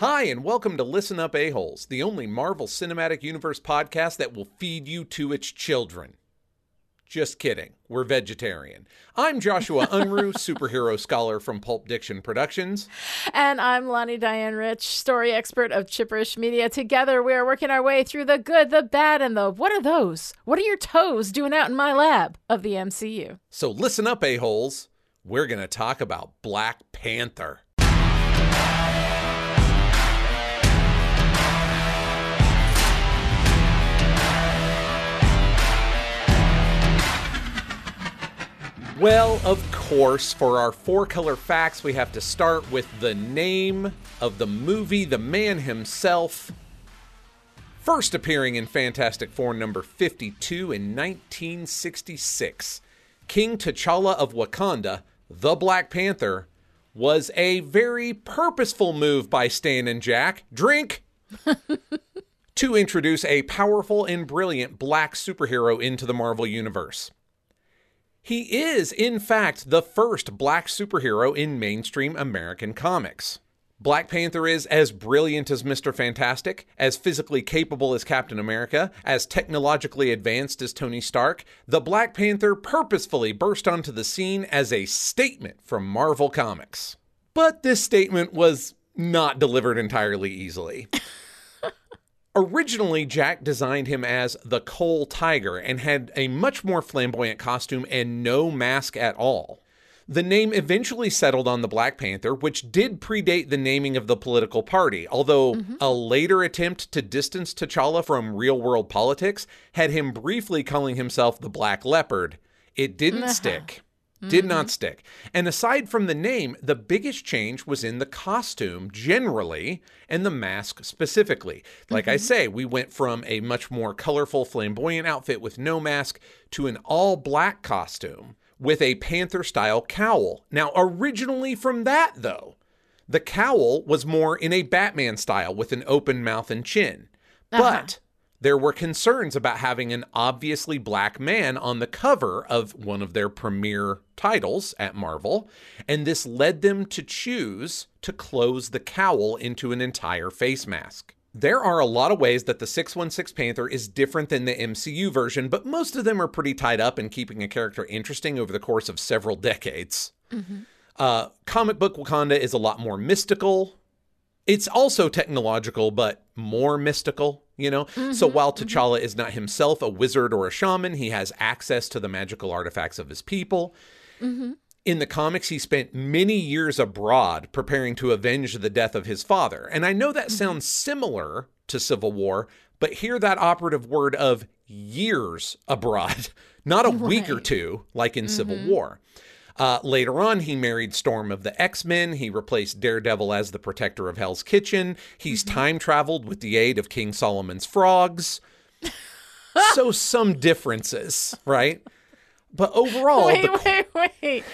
Hi, and welcome to Listen Up A-Holes, the only Marvel Cinematic Universe podcast that will feed you to its children. Just kidding. We're vegetarian. I'm Joshua Unruh, superhero scholar from Pulp Diction Productions. And I'm Lonnie Diane Rich, story expert of Chipperish Media. Together, we are working our way through the good, the bad, and the what are those? What are your toes doing out in my lab of the MCU? So listen up, A-Holes. We're going to talk about Black Panther. Well, of course, for our four color facts, we have to start with the name of the movie, the man himself. First appearing in Fantastic Four number 52 in 1966, King T'Challa of Wakanda, the Black Panther, was a very purposeful move by Stan and Jack. Drink! to introduce a powerful and brilliant black superhero into the Marvel Universe. He is, in fact, the first black superhero in mainstream American comics. Black Panther is as brilliant as Mr. Fantastic, as physically capable as Captain America, as technologically advanced as Tony Stark. The Black Panther purposefully burst onto the scene as a statement from Marvel Comics. But this statement was not delivered entirely easily. Originally, Jack designed him as the Coal Tiger and had a much more flamboyant costume and no mask at all. The name eventually settled on the Black Panther, which did predate the naming of the political party, although mm-hmm. a later attempt to distance T'Challa from real world politics had him briefly calling himself the Black Leopard. It didn't stick. Did mm-hmm. not stick. And aside from the name, the biggest change was in the costume generally and the mask specifically. Like mm-hmm. I say, we went from a much more colorful, flamboyant outfit with no mask to an all black costume with a panther style cowl. Now, originally from that, though, the cowl was more in a Batman style with an open mouth and chin. Uh-huh. But there were concerns about having an obviously black man on the cover of one of their premier titles at Marvel, and this led them to choose to close the cowl into an entire face mask. There are a lot of ways that the 616 Panther is different than the MCU version, but most of them are pretty tied up in keeping a character interesting over the course of several decades. Mm-hmm. Uh, comic book Wakanda is a lot more mystical. It's also technological, but more mystical you know? Mm-hmm, so while mm-hmm. T'Challa mm-hmm. is not himself a wizard or a shaman, he has access to the magical artifacts of his people. Mm-hmm. In the comics, he spent many years abroad preparing to avenge the death of his father. And I know that mm-hmm. sounds similar to Civil War, but hear that operative word of years abroad, not a right. week or two like in Civil mm-hmm. War. Uh, later on, he married Storm of the X Men. He replaced Daredevil as the protector of Hell's Kitchen. He's mm-hmm. time traveled with the aid of King Solomon's frogs. so, some differences, right? But overall, wait, the... wait, wait.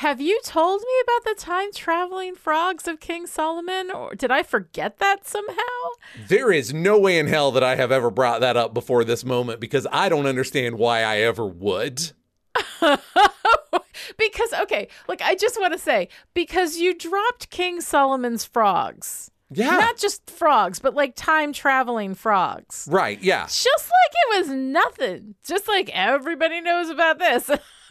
Have you told me about the time traveling frogs of King Solomon, or did I forget that somehow? There is no way in hell that I have ever brought that up before this moment because I don't understand why I ever would. because okay, like I just want to say because you dropped King Solomon's frogs. Yeah. Not just frogs, but like time traveling frogs. Right, yeah. Just like it was nothing. Just like everybody knows about this.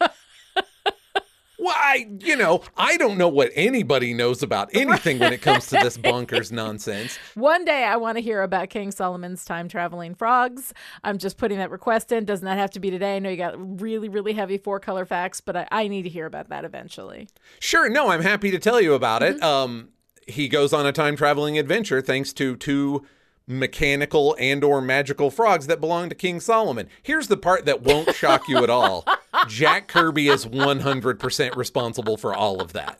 Well, I, you know, I don't know what anybody knows about anything when it comes to this bonkers nonsense. One day I want to hear about King Solomon's time traveling frogs. I'm just putting that request in. Does not have to be today. I know you got really, really heavy four color facts, but I, I need to hear about that eventually. Sure. No, I'm happy to tell you about mm-hmm. it. Um, he goes on a time traveling adventure thanks to two mechanical and or magical frogs that belong to King Solomon. Here's the part that won't shock you at all. Jack Kirby is 100% responsible for all of that.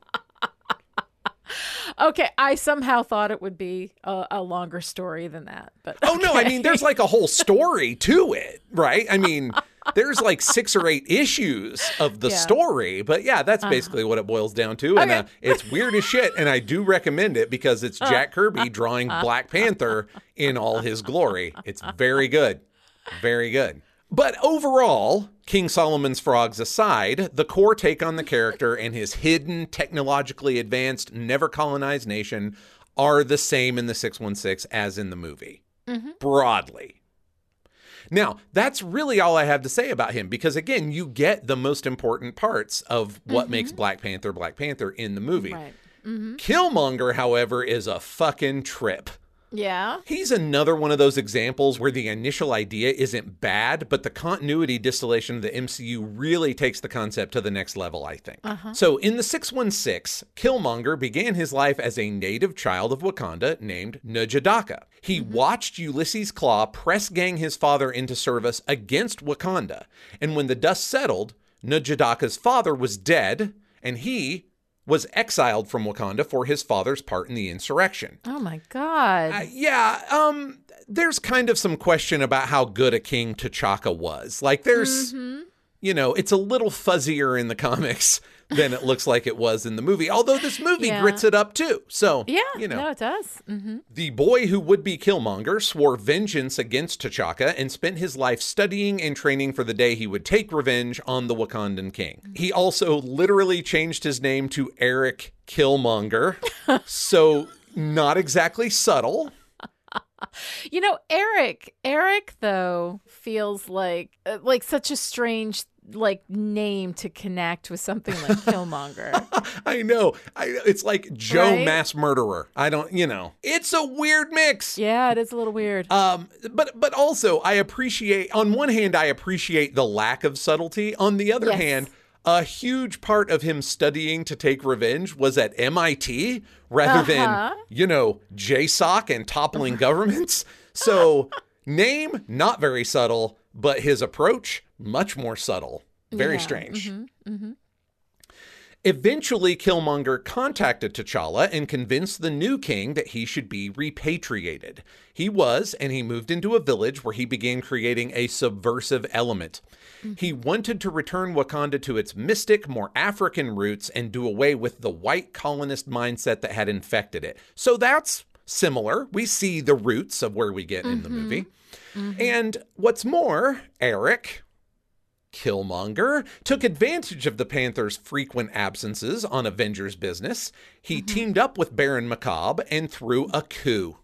Okay, I somehow thought it would be a, a longer story than that, but okay. Oh no, I mean there's like a whole story to it, right? I mean, there's like six or eight issues of the yeah. story, but yeah, that's uh-huh. basically what it boils down to. And uh, it's weird as shit, and I do recommend it because it's uh. Jack Kirby drawing Black Panther in all his glory. It's very good, very good. But overall, King Solomon's frogs aside, the core take on the character and his hidden, technologically advanced, never colonized nation are the same in the 616 as in the movie, broadly. Now, that's really all I have to say about him because, again, you get the most important parts of what mm-hmm. makes Black Panther Black Panther in the movie. Right. Mm-hmm. Killmonger, however, is a fucking trip. Yeah. He's another one of those examples where the initial idea isn't bad, but the continuity distillation of the MCU really takes the concept to the next level, I think. Uh-huh. So in the 616, Killmonger began his life as a native child of Wakanda named N'Jadaka. He mm-hmm. watched Ulysses Klaw press gang his father into service against Wakanda, and when the dust settled, N'Jadaka's father was dead, and he was exiled from Wakanda for his father's part in the insurrection. Oh my God. Uh, yeah, um, there's kind of some question about how good a king T'Chaka was. Like, there's, Mm-hmm. you know, it's a little fuzzier in the comics than it looks like it was in the movie. Although this movie Yeah. grits it up too. So, yeah. you know, No, it does. hmm the boy who would be Killmonger swore vengeance against T'Chaka and spent his life studying and training for the day he would take revenge on the Wakandan king. He also literally changed his name to Eric Killmonger. so, not exactly subtle. You know, Eric. Eric though feels like uh, like such a strange like name to connect with something like Killmonger. I know. I, it's like Joe Right? Mass Murderer. I don't, you know. It's a weird mix. yeah, it is a little weird. Um, but but also I appreciate on one hand I appreciate the lack of subtlety. On the other Yes. hand, a huge part of him studying to take revenge was at MIT rather Uh-huh. than, you know, JSOC and toppling governments. So name not very subtle, but his approach much more subtle. Very Yeah. strange. Mm-hmm, mm-hmm. Eventually, Killmonger contacted T'Challa and convinced the new king that he should be repatriated. He was, and he moved into a village where he began creating a subversive element. Mm-hmm. He wanted to return Wakanda to its mystic, more African roots and do away with the white colonist mindset that had infected it. So that's similar. We see the roots of where we get in the mm-hmm. movie. Mm-hmm. And what's more, Eric, Killmonger took advantage of the Panther's frequent absences on Avengers business. He mm-hmm. teamed up with Baron Macabre and threw a coup.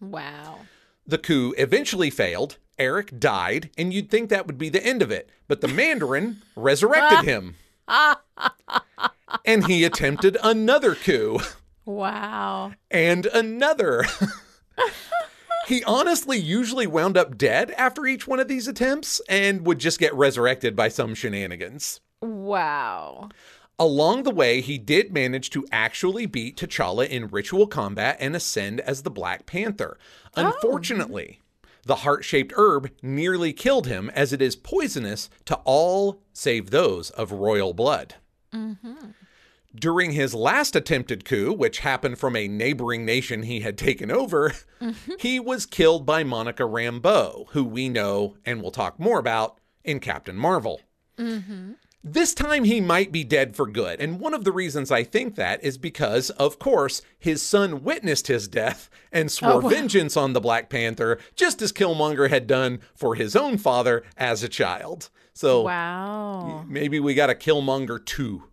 wow. The coup eventually failed. Eric died, and you'd think that would be the end of it. But the Mandarin resurrected him. and he attempted another coup Wow. and another. he honestly usually wound up dead after each one of these attempts and would just get resurrected by some shenanigans. Wow. Along the way, he did manage to actually beat T'Challa in ritual combat and ascend as the Black Panther. Oh. Unfortunately, the heart shaped herb nearly killed him as it is poisonous to all save those of royal blood. Mm-hmm. During his last attempted coup, which happened from a neighboring nation he had taken over, mm-hmm. he was killed by Monica Rambeau, who we know and will talk more about in Captain Marvel. Mm-hmm. This time he might be dead for good. And one of the reasons I think that is because, of course, his son witnessed his death and oh, swore Oh, wow. vengeance on the Black Panther, just as Killmonger had done for his own father as a child. So Wow. maybe we got a Killmonger 2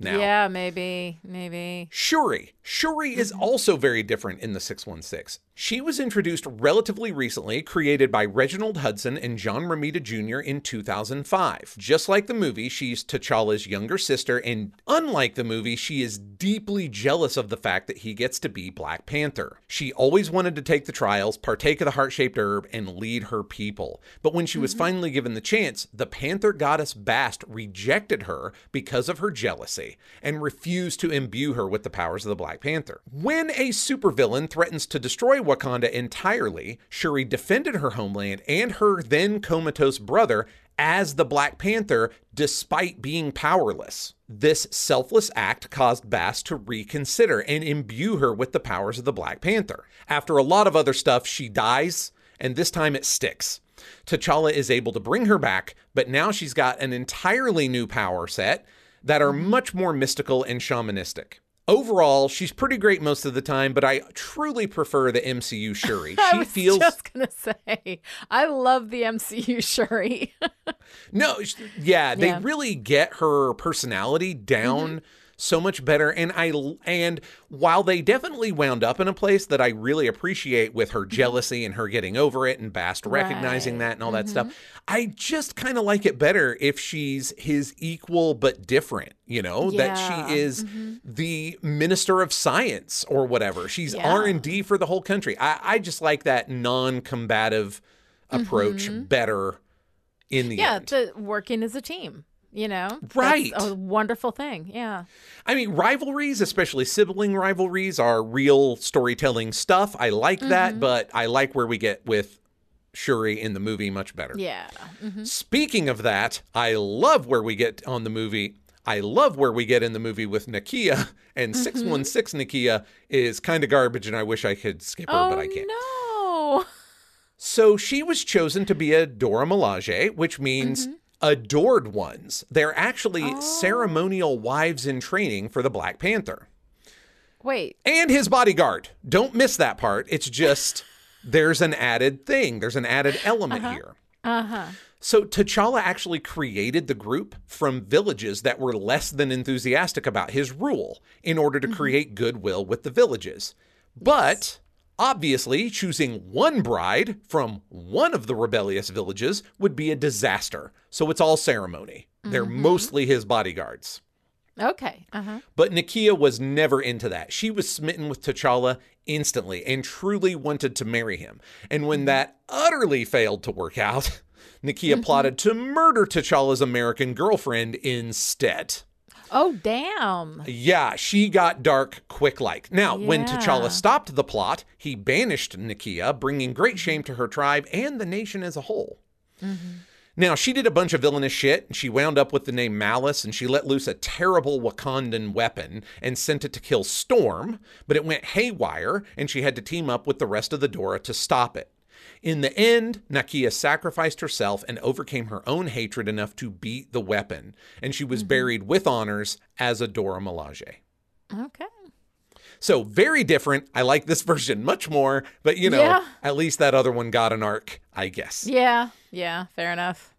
now. Yeah, maybe. Maybe. Shuri. Shuri is mm-hmm. also very different in the 616. She was introduced relatively recently, created by Reginald Hudlin and John Romita Jr. in 2005. Just like the movie, she's T'Challa's younger sister, and unlike the movie, she is deeply jealous of the fact that he gets to be Black Panther. She always wanted to take the trials, partake of the heart shaped herb, and lead her people. But when she was mm-hmm. finally given the chance, the Panther goddess Bast rejected her because of her jealousy and refused to imbue her with the powers of the Black Panther. When a supervillain threatens to destroy Wakanda entirely, Shuri defended her homeland and her then comatose brother as the Black Panther despite being powerless. This selfless act caused Bast to reconsider and imbue her with the powers of the Black Panther. After a lot of other stuff, she dies, and this time it sticks. T'Challa is able to bring her back, but now she's got an entirely new power set that are much more mystical and shamanistic. Overall, she's pretty great most of the time, but I truly prefer the MCU Shuri. I She was feels just gonna say, I love the MCU Shuri. No, yeah, they Yeah. really get her personality down mm-hmm. So much better. And I and while they definitely wound up in a place that I really appreciate with her mm-hmm. jealousy and her getting over it and Bast recognizing Right. that and all that stuff, mm-hmm. I just kind of like it better if she's his equal but different. You know that she is mm-hmm. the minister of science or whatever. She's Yeah. R and D for the whole country. I, I just like that non-combative approach better in the Yeah, end. the working as a team. You know, Right. a wonderful thing. Yeah. I mean, rivalries, especially sibling rivalries, are real storytelling stuff. I like that, mm-hmm. but I like where we get with Shuri in the movie much better. Yeah. Mhm. Speaking of that, I love where we get on the movie. I love where we get in the movie with Nakia, and mm-hmm. 616 Nakia is kind of garbage, and I wish I could skip her, Oh but I oh, can't. no. So she was chosen to be a Dora Milaje, which means mm-hmm. Adored ones. They're actually ceremonial wives in training for the Black Panther Wait. and his bodyguard. Don't miss that part. It's just there's an added thing, there's an added element here. Uh huh. So T'Challa actually created the group from villages that were less than enthusiastic about his rule in order to create goodwill with the villages. But obviously, choosing one bride from one of the rebellious villages would be a disaster. So it's all ceremony. They're mm-hmm. mostly his bodyguards. Okay. Uh huh. But Nakia was never into that. She was smitten with T'Challa instantly and truly wanted to marry him. And when mm-hmm. that utterly failed to work out, Nakia mm-hmm. plotted to murder T'Challa's American girlfriend instead. Oh damn. Yeah, she got dark quick like. Now, when T'Challa stopped the plot, he banished Nakia, bringing great mm-hmm. shame to her tribe and the nation as a whole. Mm-hmm. Now, she did a bunch of villainous shit, and she wound up with the name Malice, and she let loose a terrible Wakandan weapon and sent it to kill Storm, but it went haywire, and she had to team up with the rest of the Dora to stop it. In the end, Nakia sacrificed herself and overcame her own hatred enough to beat the weapon, and she was mm-hmm. buried with honors as a Dora Milaje. Okay. So, very different. I like this version much more, but you know, Yeah. at least that other one got an arc, I guess. Yeah. Yeah. Fair enough.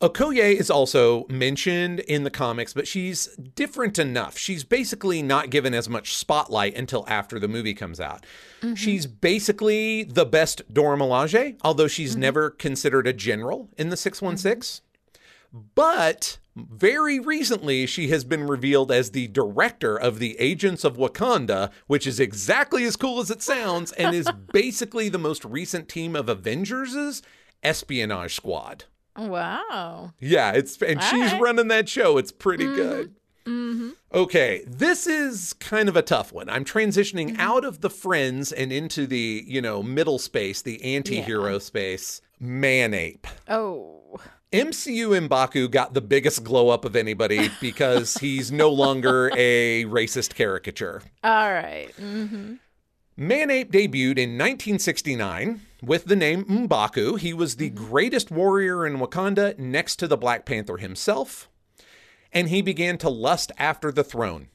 Okoye is also mentioned in the comics, but she's different enough. She's basically not given as much spotlight until after the movie comes out. Mm-hmm. She's basically the best Dora Milaje, although she's mm-hmm. never considered a general in the 616. Mm-hmm. But very recently, she has been revealed as the director of the Agents of Wakanda, which is exactly as cool as it sounds and is basically the most recent team of Avengers' espionage squad. Wow. Yeah, it's and All she's right. running that show. It's pretty mm-hmm. good. Mm-hmm. Okay, this is kind of a tough one. I'm transitioning mm-hmm. out of the friends and into the, you know, middle space, the anti-hero space. Manape. Oh. MCU M'Baku got the biggest glow up of anybody because he's no longer a racist caricature. All right. Mm-hmm. Manape debuted in 1969 with the name M'Baku. He was the mm-hmm. greatest warrior in Wakanda next to the Black Panther himself, and he began to lust after the throne.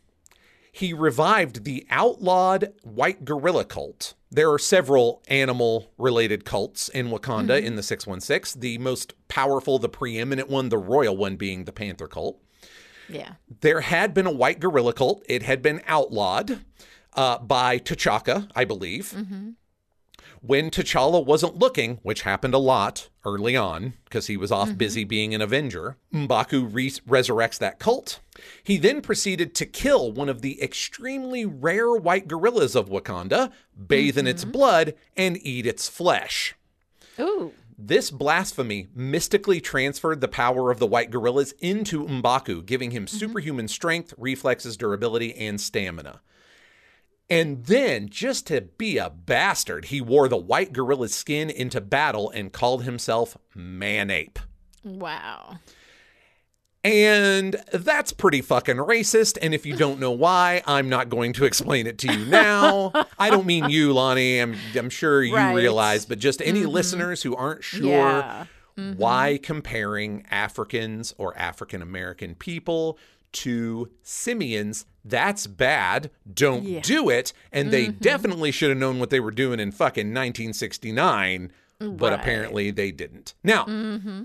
He revived the outlawed white gorilla cult. There are several animal related cults in Wakanda mm-hmm. in the 616. The most powerful, the preeminent one, the royal one being the Panther cult. Yeah. There had been a white gorilla cult. It had been outlawed uh, by T'Chaka, I believe. Mm-hmm. When T'Challa wasn't looking, which happened a lot early on because he was off mm-hmm. busy being an Avenger, M'Baku re- resurrects that cult. He then proceeded to kill one of the extremely rare white gorillas of Wakanda, bathe in its mm-hmm. blood, and eat its flesh. Ooh. This blasphemy mystically transferred the power of the white gorillas into M'Baku, giving him mm-hmm. superhuman strength, reflexes, durability, and stamina. And then, just to be a bastard, he wore the white gorilla's skin into battle and called himself Manape. Wow. And that's pretty fucking racist. And if you don't know why, I'm not going to explain it to you now. I don't mean you, Lonnie. I'm, I'm sure you Right. realize, but just any mm-hmm. listeners who aren't sure Yeah. Mm-hmm. why comparing Africans or African American people to simians, that's bad. Don't Yeah. do it. And they mm-hmm. definitely should have known what they were doing in fucking 1969, but apparently they didn't. Now, mm-hmm.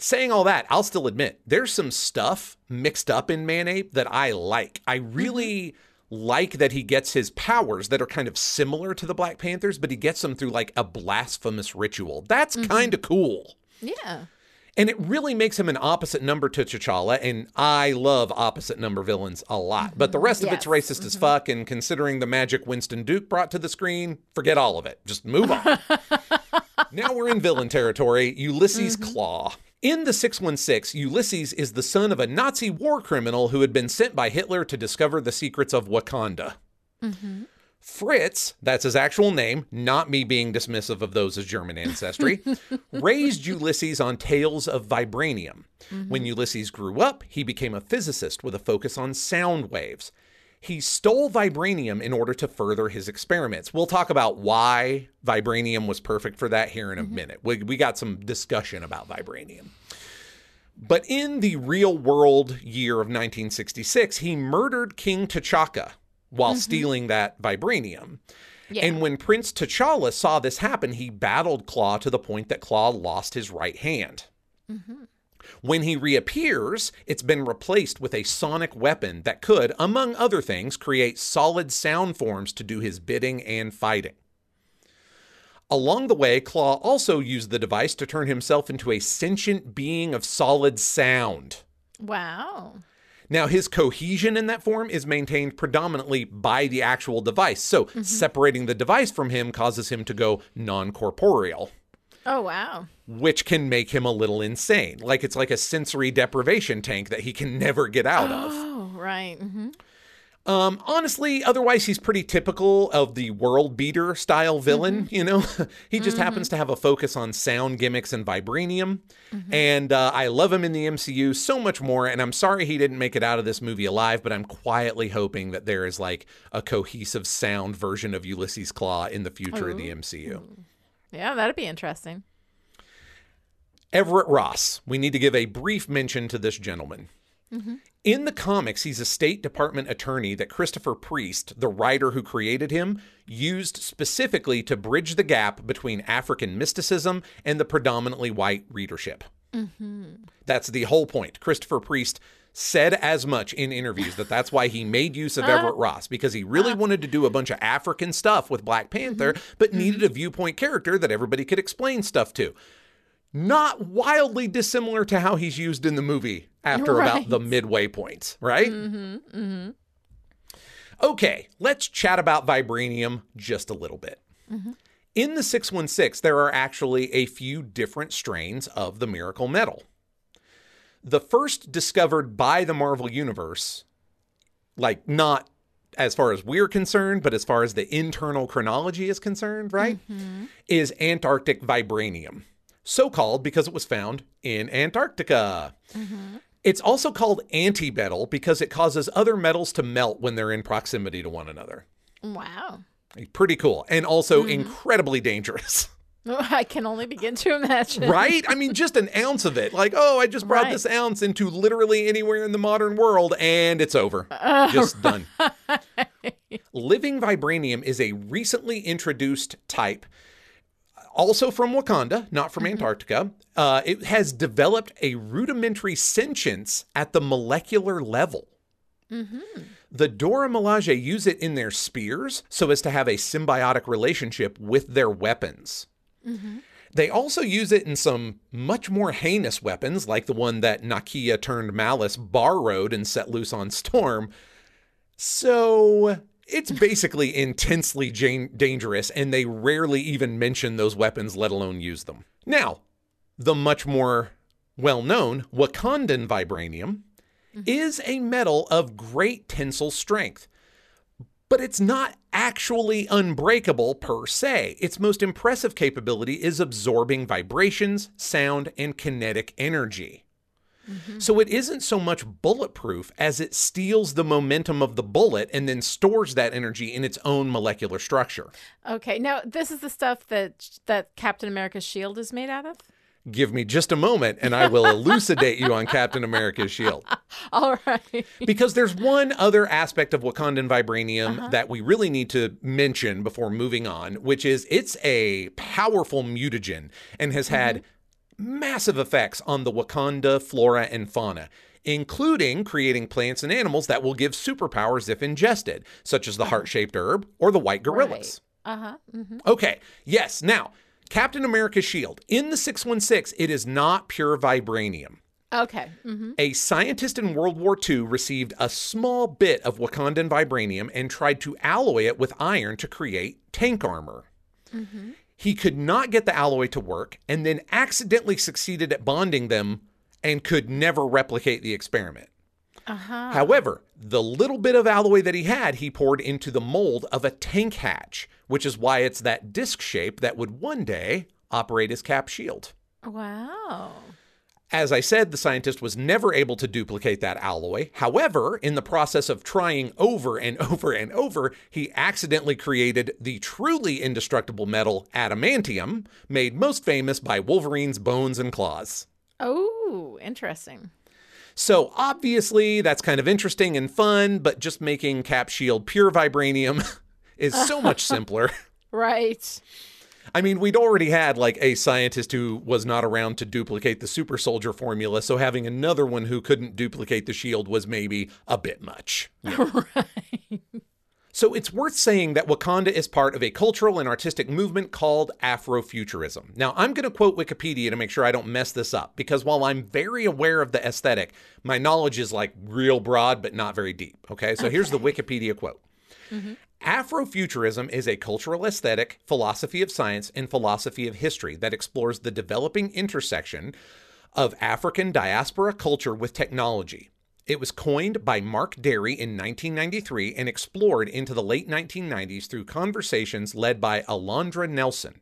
Saying all that, I'll still admit there's some stuff mixed up in Manape that I like. I really mm-hmm. like that he gets his powers that are kind of similar to the Black Panthers, but he gets them through like a blasphemous ritual. That's kind of cool. Yeah. And it really makes him an opposite number to T'Challa, and I love opposite number villains a lot. But the rest of it's Yes. racist as fuck, and considering the magic Winston Duke brought to the screen, forget all of it. Just move on. now we're in villain territory Ulysses mm-hmm. Klaw. In the 616, Ulysses is the son of a Nazi war criminal who had been sent by Hitler to discover the secrets of Wakanda. Mm-hmm. Fritz, that's his actual name, not me being dismissive of those as German ancestry, raised Ulysses on tales of vibranium. Mm-hmm. When Ulysses grew up, he became a physicist with a focus on sound waves. He stole vibranium in order to further his experiments. We'll talk about why vibranium was perfect for that here in a mm-hmm. minute. We, we got some discussion about vibranium. But in the real world year of 1966, he murdered King T'Chaka while mm-hmm. stealing that vibranium. Yeah. And when Prince T'Challa saw this happen, he battled Klaw to the point that Klaw lost his right hand. Mm-hmm. When he reappears, it's been replaced with a sonic weapon that could, among other things, create solid sound forms to do his bidding and fighting. Along the way, Klaw also used the device to turn himself into a sentient being of solid sound. Wow. Now, his cohesion in that form is maintained predominantly by the actual device. So, separating the device from him causes him to go non corporeal, Oh, wow. which can make him a little insane. Like it's like a sensory deprivation tank that he can never get out of. Oh, right. hmm Um, honestly, otherwise, he's pretty typical of the world beater style villain. You know, he just happens to have a focus on sound gimmicks and vibranium. And uh, I love him in the MCU so much more. And I'm sorry he didn't make it out of this movie alive, but I'm quietly hoping that there is like a cohesive sound version of Ulysses Klaue in the future of the MCU. Yeah, that'd be interesting. Everett Ross. We need to give a brief mention to this gentleman. In the comics, he's a State Department attorney that Christopher Priest, the writer who created him, used specifically to bridge the gap between African mysticism and the predominantly white readership. Mm-hmm. That's the whole point. Christopher Priest said as much in interviews that that's why he made use of uh-huh. Everett Ross because he really uh-huh. wanted to do a bunch of African stuff with Black Panther, mm-hmm. but needed mm-hmm. a viewpoint character that everybody could explain stuff to. Not wildly dissimilar to how he's used in the movie after about the midway point, right? Mm-hmm, mm-hmm. Okay, let's chat about vibranium just a little bit. In the 616, there are actually a few different strains of the miracle metal. The first discovered by the Marvel Universe, like not as far as we're concerned, but as far as the internal chronology is concerned, right? Is Antarctic vibranium. So called because it was found in Antarctica. Mm-hmm. It's also called anti-metal because it causes other metals to melt when they're in proximity to one another. Wow. Pretty cool. And also mm-hmm. incredibly dangerous. I can only begin to imagine. right? I mean, just an ounce of it. Like, oh, I just brought Right. this ounce into literally anywhere in the modern world and it's over. Oh, just done. Living vibranium is a recently introduced type, also from Wakanda, not from mm-hmm. Antarctica. Uh, it has developed a rudimentary sentience at the molecular level. Mm-hmm. The Dora Milaje use it in their spears so as to have a symbiotic relationship with their weapons. Mm-hmm. They also use it in some much more heinous weapons, like the one that Nakia turned Malice borrowed and set loose on Storm. So it's basically intensely jan- dangerous, and they rarely even mention those weapons, let alone use them. Now, the much more well known Wakandan vibranium mm-hmm. is a metal of great tensile strength but it's not actually unbreakable per se. Its most impressive capability is absorbing vibrations, sound, and kinetic energy. Mm-hmm. So it isn't so much bulletproof as it steals the momentum of the bullet and then stores that energy in its own molecular structure. Okay. Now, this is the stuff that that Captain America's shield is made out of? Give me just a moment and I will elucidate you on Captain America's shield. All right. because there's one other aspect of Wakandan vibranium uh-huh. that we really need to mention before moving on, which is it's a powerful mutagen and has had mm-hmm. Massive effects on the Wakanda flora and fauna, including creating plants and animals that will give superpowers if ingested, such as the heart shaped herb or the white gorillas. Uh huh. hmm Okay, yes. Now, Captain America's shield. In the 616, it is not pure vibranium. Okay. hmm A scientist in World War II received a small bit of Wakandan vibranium and tried to alloy it with iron to create tank armor. He could not get the alloy to work and then accidentally succeeded at bonding them and could never replicate the experiment. Uh huh. However, the little bit of alloy that he had, he poured into the mold of a tank hatch, which is why it's that disc shape that would one day operate as Cap shield. Wow. As I said, the scientist was never able to duplicate that alloy. However, in the process of trying over and over and over, he accidentally created the truly indestructible metal adamantium, made most famous by Wolverine's bones and claws. Oh, interesting. So obviously, that's kind of interesting and fun, but just making Cap Shield pure vibranium is so much simpler. Right. I mean, we'd already had like a scientist who was not around to duplicate the super soldier formula, so having another one who couldn't duplicate the shield was maybe a bit much. right. So it's worth saying that Wakanda is part of a cultural and artistic movement called Afrofuturism. Now, I'm going to quote Wikipedia to make sure I don't mess this up, because while I'm very aware of the aesthetic, my knowledge is like real broad but not very deep. Okay, so here's the Wikipedia quote. Mm-hmm. Afrofuturism is a cultural aesthetic, philosophy of science, and philosophy of history that explores the developing intersection of African diaspora culture with technology. It was coined by Mark Dery in 1993 and explored into the late 1990s through conversations led by Alondra Nelson.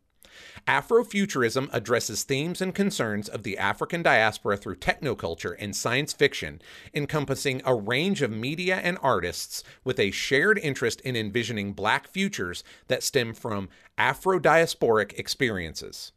Afrofuturism addresses themes and concerns of the African diaspora through technoculture and science fiction, encompassing a range of media and artists with a shared interest in envisioning black futures that stem from Afro diasporic experiences.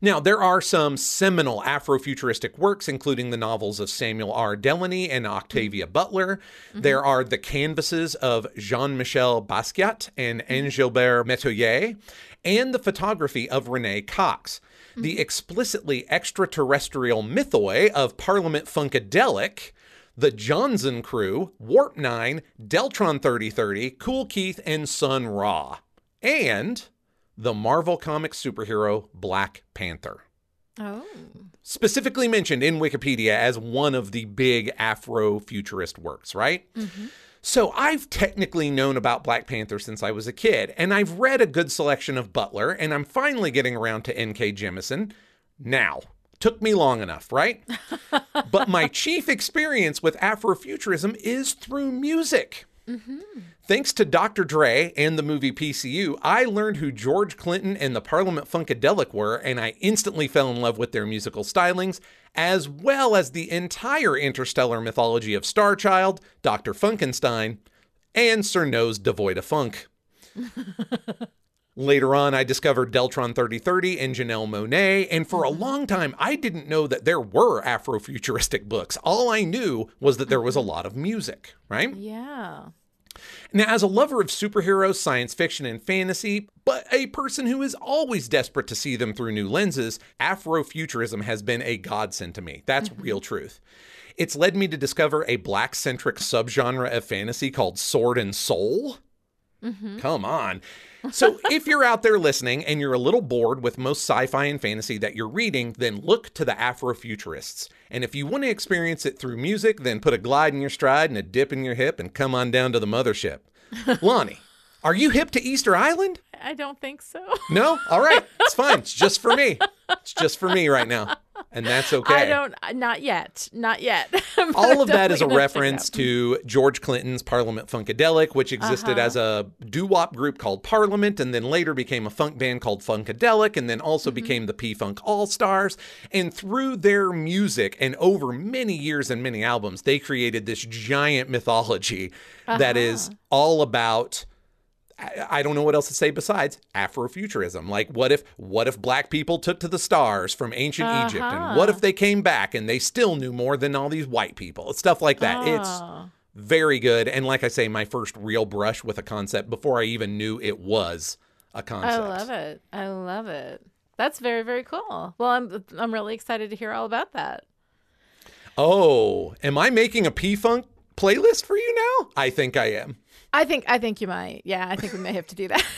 Now, there are some seminal Afrofuturistic works, including the novels of Samuel R. Delany and Octavia Butler. Mm-hmm. There are the canvases of Jean Michel Basquiat and Angelbert Metoyer, and the photography of Rene Cox. The mm-hmm. explicitly extraterrestrial mythoi of Parliament Funkadelic, the Jonzun Crew, Warp 9, Deltron 3030, Kool Keith, and Sun Ra. And the Marvel Comics superhero Black Panther. Oh. Specifically mentioned in Wikipedia as one of the big Afro-futurist works, right? Mm-hmm. So I've technically known about Black Panther since I was a kid, and I've read a good selection of Butler, and I'm finally getting around to N.K. Jemisin. Now, took me long enough, right? but my chief experience with Afrofuturism is through music. Mm-hmm. Thanks to Dr. Dre and the movie PCU, I learned who George Clinton and the Parliament Funkadelic were, and I instantly fell in love with their musical stylings, as well as the entire interstellar mythology of Starchild, Dr. Funkenstein, and Sir Nose devoid of funk. Later on, I discovered Deltron 3030 and Janelle Monáe, and for a mm-hmm. long time, I didn't know that there were Afrofuturistic books. All I knew was that there was a mm-hmm. lot of music, right? Yeah. Now, as a lover of superheroes, science fiction, and fantasy, but a person who is always desperate to see them through new lenses, Afrofuturism has been a godsend to me. That's mm-hmm. real truth. It's led me to discover a black centric subgenre of fantasy called Sword and Soul. Mm-hmm. Come on. So, if you're out there listening and you're a little bored with most sci fi and fantasy that you're reading, then look to the Afrofuturists. And if you want to experience it through music, then put a glide in your stride and a dip in your hip and come on down to the mothership. Lonnie, are you hip to Easter Island? I don't think so. No? All right. It's fine. It's just for me. It's just for me right now. And that's okay. I don't. Not yet. Not yet. All of that is a definitely gonna check it reference to George Clinton's Parliament Funkadelic, which existed Uh-huh. as a doo wop group called Parliament, and then later became a funk band called Funkadelic, and then also Mm-hmm. became the P Funk All Stars. And through their music and over many years and many albums, they created this giant mythology that is Uh-huh. all about. I don't know what else to say besides Afrofuturism. Like, what if what if black people took to the stars from ancient Egypt, and what Uh-huh. if they came back and they still knew more than all these white people? Stuff like that. It's Oh. very good, and like I say, my first real brush with a concept before I even knew it was a concept. I love it. I love it. That's very very cool. Well, I'm I'm really excited to hear all about that. Oh, am I making a P Funk playlist for you now? I think I am. I think I think you might. Yeah, I think we may have to do that.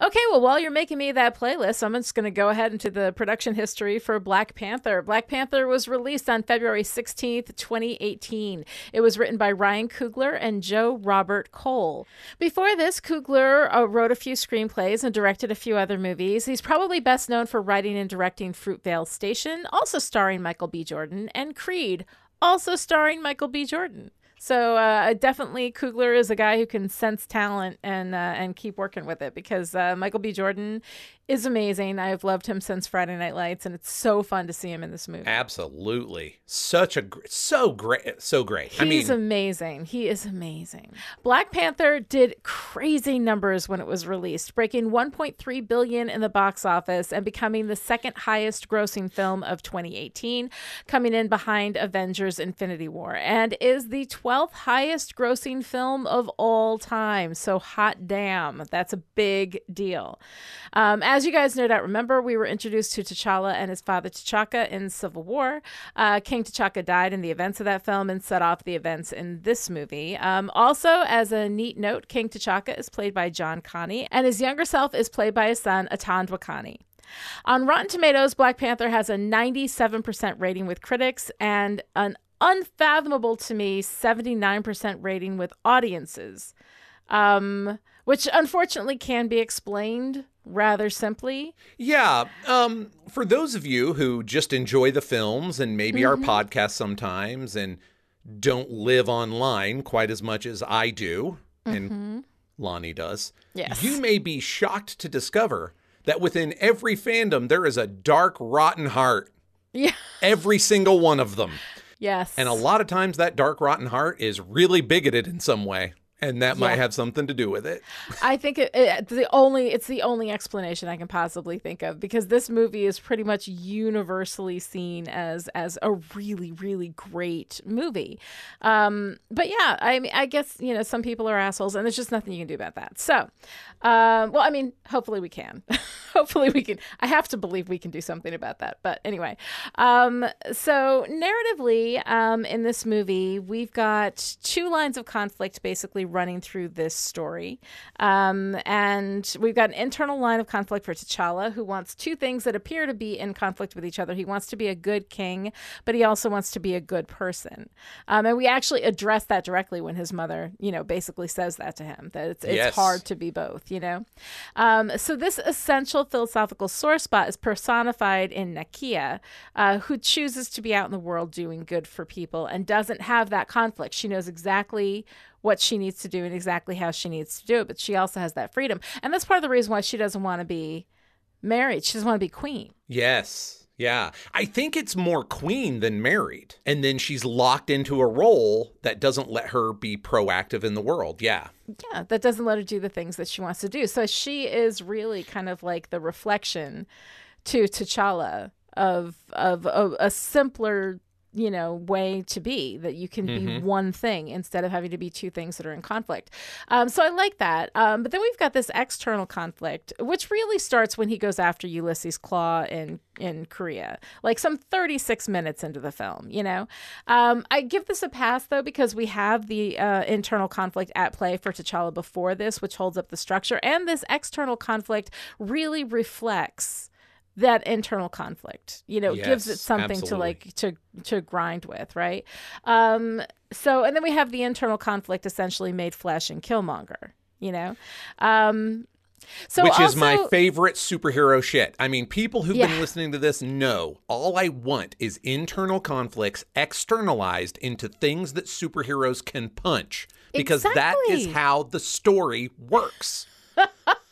Okay, well, while you're making me that playlist, I'm just going to go ahead into the production history for Black Panther. Black Panther was released on February 16th, 2018. It was written by Ryan Coogler and Joe Robert Cole. Before this, Coogler uh, wrote a few screenplays and directed a few other movies. He's probably best known for writing and directing Fruitvale Station, also starring Michael B. Jordan, and Creed, also starring Michael B. Jordan. So uh, definitely, Coogler is a guy who can sense talent and uh, and keep working with it because uh, Michael B. Jordan is amazing. I've loved him since Friday Night Lights, and it's so fun to see him in this movie. Absolutely, such a so great, so great. He's I mean, amazing. He is amazing. Black Panther did crazy numbers when it was released, breaking 1.3 billion in the box office and becoming the second highest grossing film of 2018, coming in behind Avengers: Infinity War, and is the 12th highest grossing film of all time. So hot damn, that's a big deal. Um, as you guys no doubt remember, we were introduced to T'Challa and his father T'Chaka in Civil War. Uh, King T'Chaka died in the events of that film and set off the events in this movie. Um, also, as a neat note, King T'Chaka is played by John Kani, and his younger self is played by his son Atandwa Kani. On Rotten Tomatoes, Black Panther has a 97% rating with critics and an unfathomable to me 79% rating with audiences, um, which unfortunately can be explained rather simply. Yeah. Um, for those of you who just enjoy the films and maybe mm-hmm. our podcast sometimes and don't live online quite as much as I do mm-hmm. and Lonnie does, yes. you may be shocked to discover that within every fandom there is a dark, rotten heart. Yeah. Every single one of them. Yes. And a lot of times that dark, rotten heart is really bigoted in some way and that yeah. might have something to do with it. I think it, it, the only it's the only explanation I can possibly think of because this movie is pretty much universally seen as as a really really great movie. Um, but yeah, I mean, I guess you know some people are assholes, and there's just nothing you can do about that. So, um, well, I mean, hopefully we can. hopefully we can. I have to believe we can do something about that. But anyway, um, so narratively, um, in this movie, we've got two lines of conflict basically running through this story. Um, and we've got an internal line of conflict for T'Challa, who wants two things that appear to be in conflict with each other. He wants to be a good king, but he also wants to be a good person. Um, and we actually address that directly when his mother, you know, basically says that to him that it's, it's yes. hard to be both, you know? Um, so this essential philosophical sore spot is personified in Nakia, uh, who chooses to be out in the world doing good for people and doesn't have that conflict. She knows exactly what she needs to do and exactly how she needs to do it, but she also has that freedom. And that's part of the reason why she doesn't want to be married. She doesn't want to be queen. Yes. Yeah. I think it's more queen than married. And then she's locked into a role that doesn't let her be proactive in the world. Yeah. Yeah, that doesn't let her do the things that she wants to do. So she is really kind of like the reflection to T'Challa of of, of a simpler you know way to be that you can mm-hmm. be one thing instead of having to be two things that are in conflict. Um, so i like that. Um, but then we've got this external conflict which really starts when he goes after ulysses klaue in in korea like some 36 minutes into the film you know? Um, i give this a pass though because we have the uh, internal conflict at play for t'challa before this which holds up the structure. And this external conflict really reflects that internal conflict you know yes, gives it something absolutely. to like to to grind with right um so and then we have the internal conflict essentially made flesh and killmonger you know um so Which also, is my favorite superhero shit. I mean, people who've yeah. been listening to this know all I want is internal conflicts externalized into things that superheroes can punch because exactly. that is how the story works.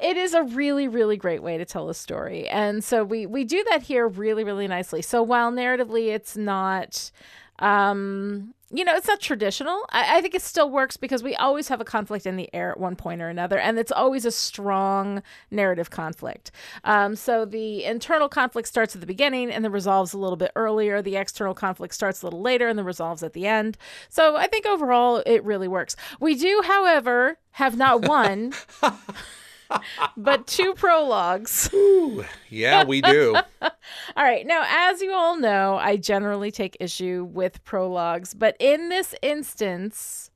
it is a really really great way to tell a story. And so we we do that here really really nicely. So while narratively it's not um you know it's not traditional I, I, think it still works because we always have a conflict in the air at one point or another and it's always a strong narrative conflict. Um, so the internal conflict starts at the beginning and then resolves a little bit earlier. The external conflict starts a little later and then resolves at the end. So i think overall it really works. We do however have not one but two prologues. Ooh, yeah, we do. all right. Now, as you all know, I generally take issue with prologues, but in this instance,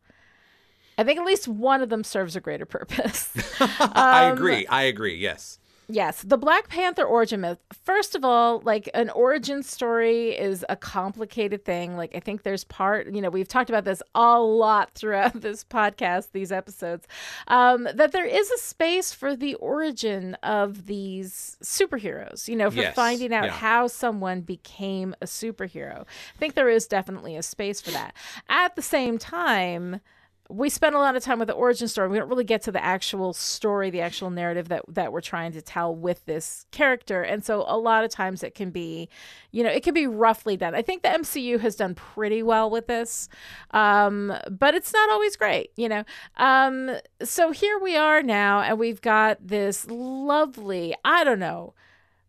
I think at least one of them serves a greater purpose. I Um, agree. I agree. Yes. Yes, the Black Panther origin myth. First of all, like an origin story is a complicated thing. Like I think there's part, you know, we've talked about this a lot throughout this podcast, these episodes, um, that there is a space for the origin of these superheroes. You know, for Yes, finding out yeah. how someone became a superhero. I think there is definitely a space for that. At the same time we spend a lot of time with the origin story. We don't really get to the actual story, the actual narrative that that we're trying to tell with this character. And so a lot of times it can be, you know, it can be roughly done. I think the MCU has done pretty well with this. Um, but it's not always great, you know. Um, so here we are now and we've got this lovely, I don't know,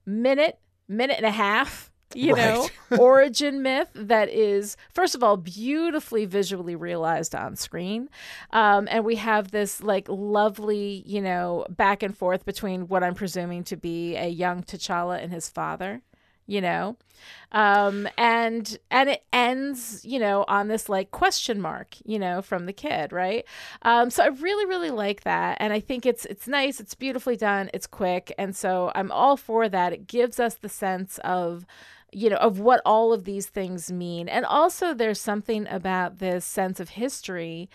minute, minute and a half you know, origin myth that is, first of all, beautifully visually realized on screen. Um, and we have this like lovely, you know, back and forth between what I'm presuming to be a young T'Challa and his father, you know. Um, and and it ends, you know, on this like question mark, you know, from the kid, right? Um, so I really, really like that, and I think it's it's nice, it's beautifully done, it's quick, and so I'm all for that. It gives us the sense of you know of what all of these things mean. And also there's something about this sense of history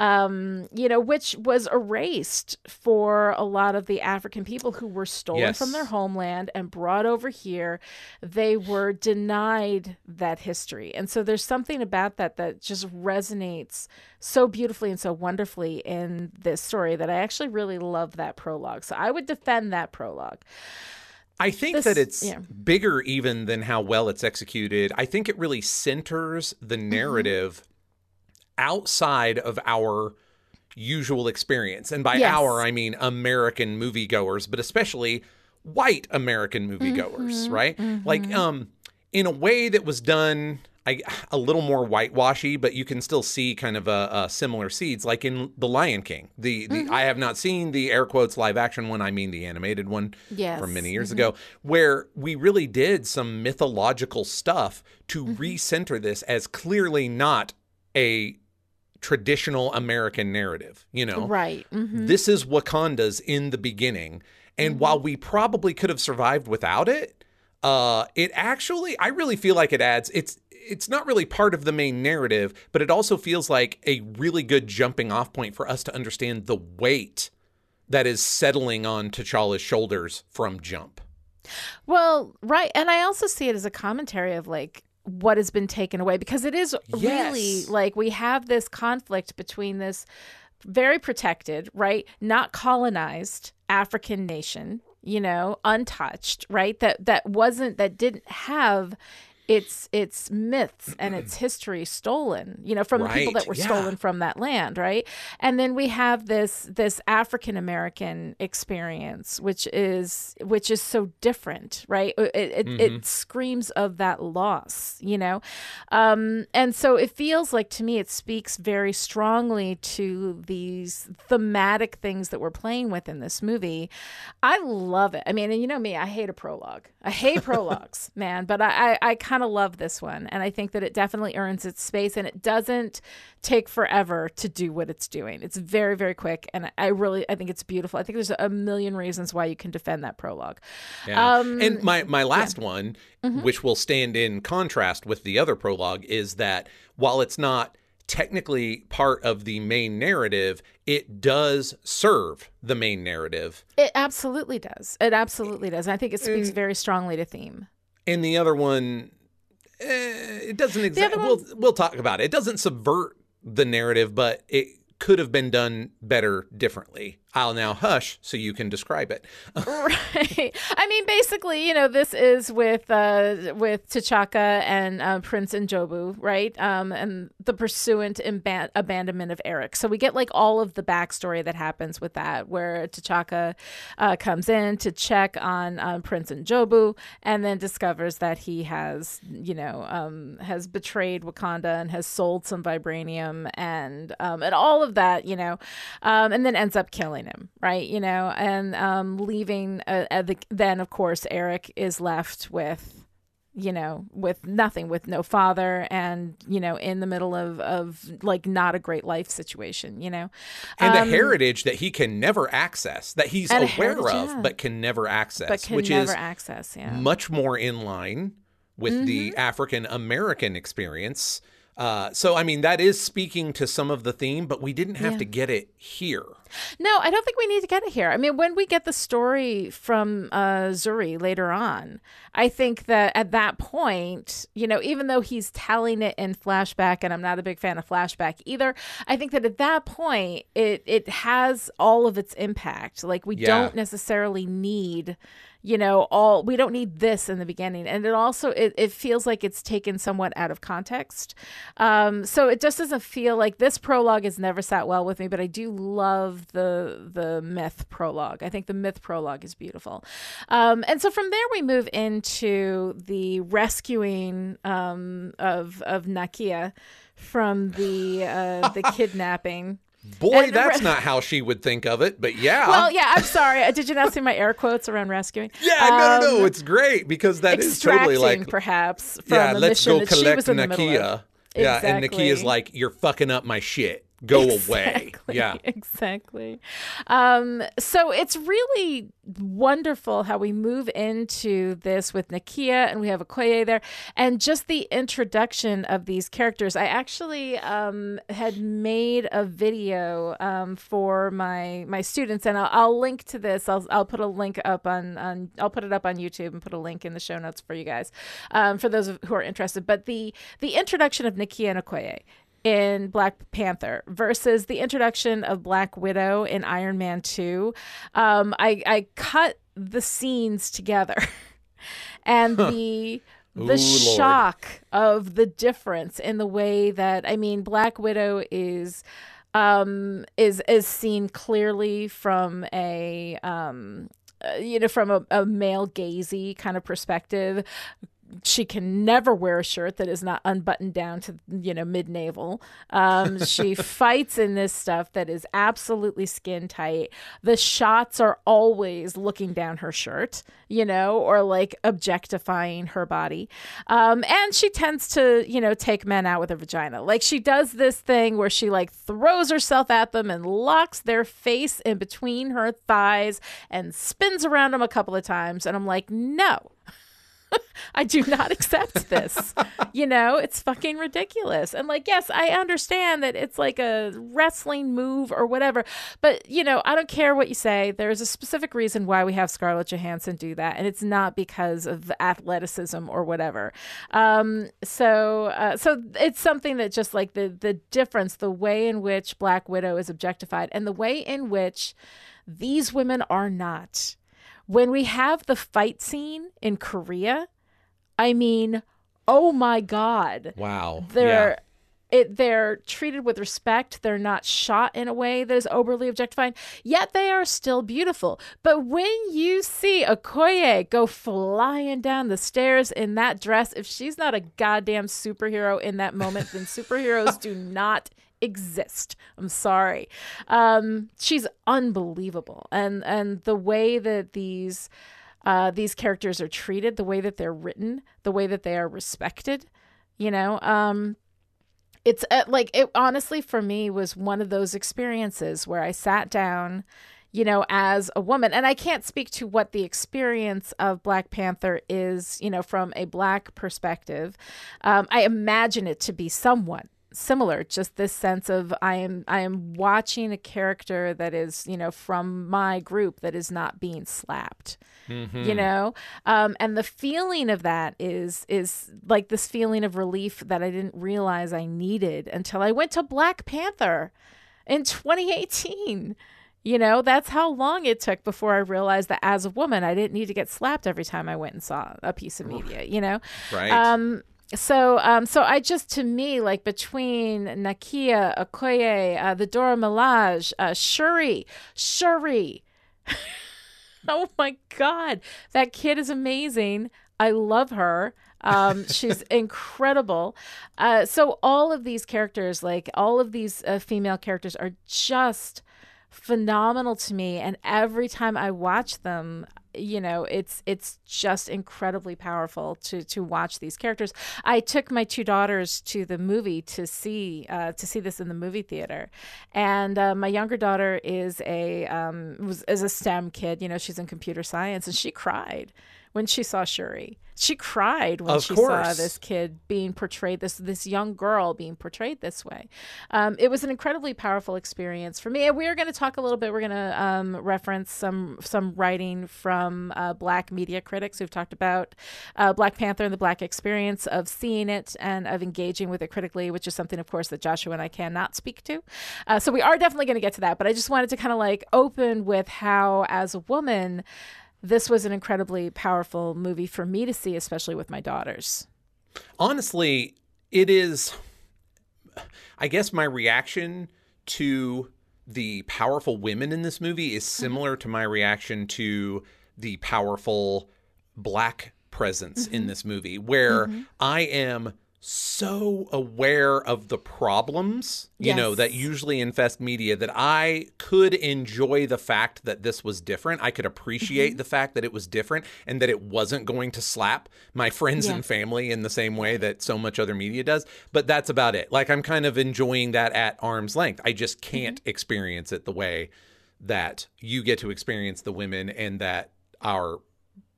um you know which was erased for a lot of the african people who were stolen Yes. from their homeland and brought over here. They were denied that history. And so there's something about that that just resonates so beautifully and so wonderfully in this story that i actually really love that prologue. So i would defend that prologue I think This- that it's yeah. bigger even than how well it's executed. I think it really centers the Mm-hmm. narrative outside of our usual experience. And by Yes. our, I mean American moviegoers, but especially white American moviegoers, Mm-hmm. right? Like um in a way that was done I, a little more whitewashy, but you can still see kind of a, a similar seeds, like in The Lion King. The, the Mm-hmm. I have not seen the air quotes live action one. I mean the animated one Yes. from many years ago, where we really did some mythological stuff to Mm-hmm. recenter this as clearly not a traditional American narrative. You know, right hmm this is Wakanda's in the beginning, and while we probably could have survived without it, uh, it actually I really feel like it adds it's. It's not really part of the main narrative, but it also feels like a really good jumping off point for us to understand the weight that is settling on T'Challa's shoulders from Jump. Well, right. And I also see it as a commentary of like what has been taken away because it is really like we have this conflict between this very protected, right? Not colonized African nation, you know, untouched, right? That that wasn't that didn't have its its myths and its history stolen, you know, from the people that were yeah. stolen from that land, right? And then we have this this African American experience, which is which is so different, right? It it, Mm-hmm. it screams of that loss, you know, um, and so it feels like to me it speaks very strongly to these thematic things that we're playing with in this movie. I love it. I mean, and you know me, I hate a prologue. I hate prologues, man, but I I, I kind of love this one, and I think that it definitely earns its space, and it doesn't take forever to do what it's doing. It's very very quick, and I really I think it's beautiful. I think there's a million reasons why you can defend that prologue. Yeah. Um, and my my last one, which will stand in contrast with the other prologue, is that while it's not technically part of the main narrative, it does serve the main narrative. It absolutely does. It absolutely does. I think it speaks very strongly to theme. And the other one, Eh, it doesn't exactly. We'll we'll talk about it. It doesn't subvert the narrative, but it could have been done better differently. I'll now hush so you can describe it. right. I mean, basically, you know, this is with uh, with T'Chaka and uh, Prince N'Jobu, right? Um, and the pursuant imba- abandonment of Eric. So we get like all of the backstory that happens with that, where T'Chaka uh, comes in to check on um, Prince N'Jobu, and then discovers that he has, you know, um, has betrayed Wakanda and has sold some vibranium and um, and all of that, you know, um, and then ends up killing killing him, right? You know, and um, leaving. Uh, uh, the, then, of course, Eric is left with you know, with nothing, with no father, and you know, in the middle of of like not a great life situation, you know, and Um, a heritage that he can never access, that he's aware heritage, of yeah. but can never access, can which never is access. Yeah, much more in line with Mm-hmm. the African American experience. Uh, so, I mean, that is speaking to some of the theme, but we didn't have Yeah. to get it here. No, I don't think we need to get it here. I mean, when we get the story from uh, Zuri later on, I think that at that point, you know, even though he's telling it in flashback, and I'm not a big fan of flashback either, I think that at that point, it it has all of its impact. Like we Yeah. don't necessarily need you know all we don't need this in the beginning and it also it, it feels like it's taken somewhat out of context um so it just doesn't feel like this prologue has never sat well with me but i do love the the myth prologue i think the myth prologue is beautiful um and so from there we move into the rescuing um of of nakia from the uh the kidnapping Boy, And that's re- not how she would think of it, but yeah. well yeah i'm sorry did you not see my air quotes around rescuing yeah, no, no, no. Um, It's great because that is totally like, perhaps from yeah, let's mission go collect was in the. Nakia. Yeah, and Exactly. Nakia's like, you're fucking up my shit. Go away. Exactly, Yeah. exactly. Um, so it's really wonderful how we move into this with Nakia and we have Okoye there, and just the introduction of these characters. I actually um, had made a video um, for my my students, and I'll, I'll link to this. I'll I'll put a link up on on I'll put it up on YouTube and put a link in the show notes for you guys, um, for those who are interested. But the the introduction of Nakia and Okoye in Black Panther versus the introduction of Black Widow in Iron Man 2. Um, I, I cut the scenes together and the Ooh, the Lord. shock of the difference in the way that I mean Black Widow is um is is seen clearly from a um uh, you know from a, a male gazy kind of perspective she can never wear a shirt that is not unbuttoned down to you know mid navel. Um, she fights in this stuff that is absolutely skin tight. The shots are always looking down her shirt, you know, or like objectifying her body. Um, and she tends to you know take men out with her vagina. Like she does this thing where she like throws herself at them and locks their face in between her thighs and spins around them a couple of times. And I'm like, no. I do not accept this. you know, it's fucking ridiculous. And like, yes, I understand that it's like a wrestling move or whatever, but you know, I don't care what you say. There's a specific reason why we have Scarlett Johansson do that, and it's not because of athleticism or whatever. Um, so, uh, so it's something that just like the the difference, the way in which Black Widow is objectified, and the way in which these women are not when we have the fight scene in Korea, I mean, oh my god. Wow. They're it they're treated with respect. They're not shot in a way that is overly objectifying. Yet they are still beautiful. But when you see Okoye go flying down the stairs in that dress, if she's not a goddamn superhero in that moment, then superheroes do not exist. I'm sorry. Um, she's unbelievable, and and the way that these uh, these characters are treated, the way that they're written, the way that they are respected, you know. Um, it's uh, like it honestly for me was one of those experiences where I sat down you know, as a woman. And I can't speak to what the experience of Black Panther is, you know, from a Black perspective. Um, I imagine it to be somewhat similar just this sense of i am i am watching a character that is you know from my group that is not being slapped you know? Um and the feeling of that is is like this feeling of relief that i didn't realize i needed until i went to black panther in 2018 you know that's how long it took before i realized that as a woman i didn't need to get slapped every time i went and saw a piece of media you know? Right. um so um so i just to me like between nakia okoye uh, the dora Milaje, uh, shuri shuri. Oh my god. That kid is amazing. I love her. Um she's incredible. Uh so all of these characters like all of these uh, female characters are just phenomenal to me and every time I watch them you know it's it's just incredibly powerful to to watch these characters. I took my two daughters to the movie to see uh, to see this in the movie theater and uh, my younger daughter is a um, was is a stem kid you know she's in computer science and she cried when she saw Shuri. She cried when Of she course. saw this kid being portrayed this this young girl being portrayed this way. Um, it was an incredibly powerful experience for me. And we are going to talk a little bit. We're going to um, reference some some writing from uh, Black media critics who've talked about uh, Black Panther and the Black experience of seeing it and of engaging with it critically, which is something, of course, that Joshua and I cannot speak to. Uh, so we are definitely going to get to that. But I just wanted to kind of like open with how, as a woman this was an incredibly powerful movie for me to see, especially with my daughters. honestly, it is. I guess my reaction to the powerful women in this movie is mm-hmm. similar to my reaction to the powerful black presence in mm-hmm. this movie, where mm-hmm. I am so aware of the problems, you know, that usually infest media that I could enjoy the fact that this was different. I could appreciate mm-hmm. the fact that it was different and that it wasn't going to slap my friends Yeah. and family in the same way that so much other media does. But that's about it. Like I'm kind of enjoying that at arm's length. I just mm-hmm. can't experience it the way that you get to experience the women and that our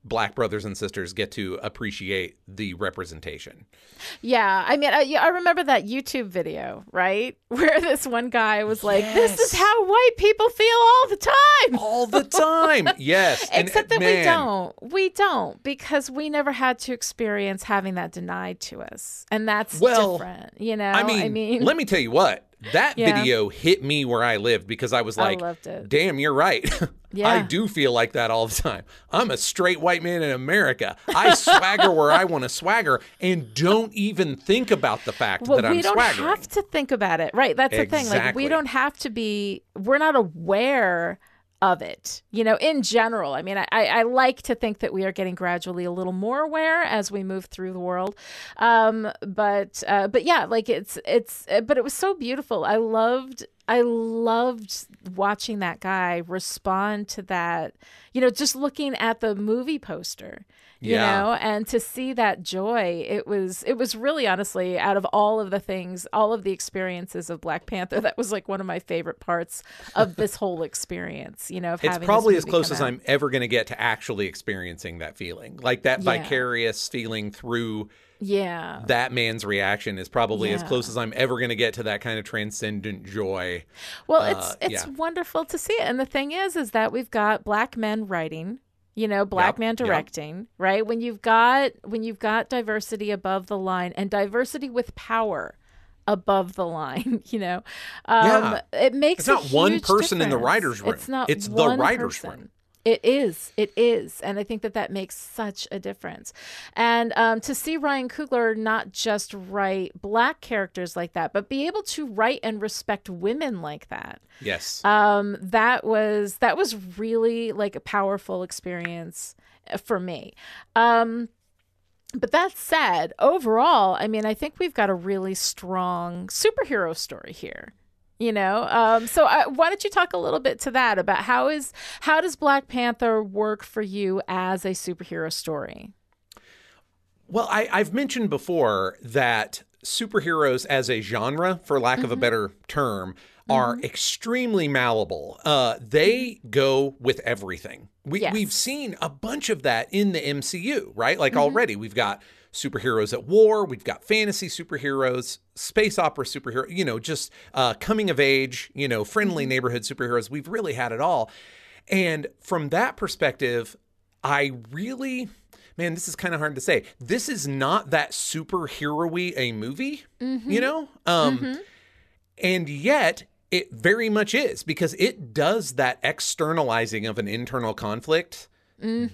black brothers and sisters get to appreciate the representation. Yeah, I mean, I, I remember that YouTube video, right, where this one guy was like, "This is how white people feel all the time." All the time. yes. And, uh, Except that we don't. We don't because we never had to experience having that denied to us, and that's Well, different. You know, I mean, let me tell you what. That Yeah. video hit me where I lived because I was like, it. damn, you're right. I do feel like that all the time. I'm a straight white man in America. I swagger where I want to swagger and don't even think about the fact well, that I'm we don't have to think about it, right? That's the thing. Like, Exactly. we don't have to be. We're not aware of it, you know. In general, I mean, I, I like to think that we are getting gradually a little more aware as we move through the world. Um, but uh, but yeah, like it's it's. uh, But it was so beautiful. I loved. I loved watching that guy respond to that. You know, just looking at the movie poster you Yeah. know and to see that joy it was it was really honestly out of all of the things all of the experiences of black panther that was like one of my favorite parts of this whole experience you know of It's probably as close as out. I'm ever going to get to actually experiencing that feeling. Like that Yeah. vicarious feeling through yeah that man's reaction is probably as close as I'm ever going to get to that kind of transcendent joy. well Uh, it's it's yeah. wonderful to see it and the thing is is that we've got black men writing you know black Yep, man yep. directing right when you've got when you've got diversity above the line and diversity with power above the line you know um Yeah. it makes It's not one person in the writer's room. it's not It's the writer's person. room. It is. It is. And i think that that makes such a difference. And um, to see ryan coogler not just write black characters like that but be able to write and respect women like that. Yes. um that was that was really like a powerful experience uh, for me. Um but that said overall i mean i think we've got a really strong superhero story here you know um so I, why don't you talk a little bit to that about how is how does black panther work for you as a superhero story Well, I, I've mentioned before that superheroes as a genre, for lack Mm-hmm. of a better term, are extremely malleable. Uh, they go with everything. We, Mm-hmm. Yes. We've seen a bunch of that in the MCU, right? Like Mm-hmm. already, we've got superheroes at war, we've got fantasy superheroes, space opera superhero, you know, just uh, coming of age, you know, friendly neighborhood superheroes. We've really had it all. And from that perspective, I really, man, this is kind of hard to say. This is not that superhero-y a movie, you know? Um, And yet, it very much is because it does that externalizing of an internal conflict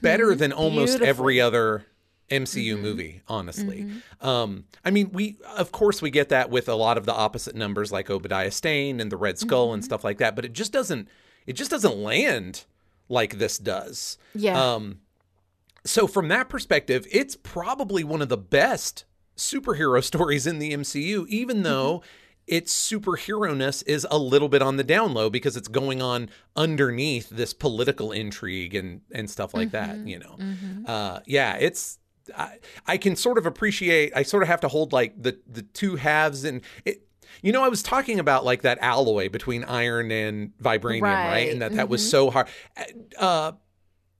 better than almost every other MCU mm-hmm. movie, honestly. Mm-hmm. Um, I mean, we of course we get that with a lot of the opposite numbers like Obadiah Stane and the Red mm-hmm, Skull and stuff like that, but it just doesn't it just doesn't land like this does. yeah Um, so from that perspective, it's probably one of the best superhero stories in the MCU, even though its superhero ness is a little bit on the down low because it's going on underneath this political intrigue and and stuff like that. You know, uh, yeah, it's. I, I can sort of appreciate. I sort of have to hold like the the two halves and it. You know, I was talking about like that alloy between iron and vibranium, right? Right. And that that was so hard. Uh,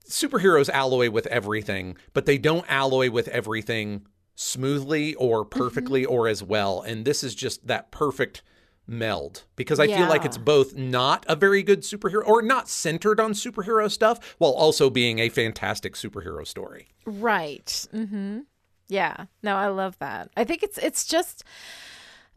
superheroes alloy with everything, but they don't alloy with everything smoothly or perfectly or as well. And this is just that perfect meld because I feel like it's both not a very good superhero or not centered on superhero stuff while also being a fantastic superhero story. Right. Mm-hmm. Yeah. No, I love that. I think it's it's just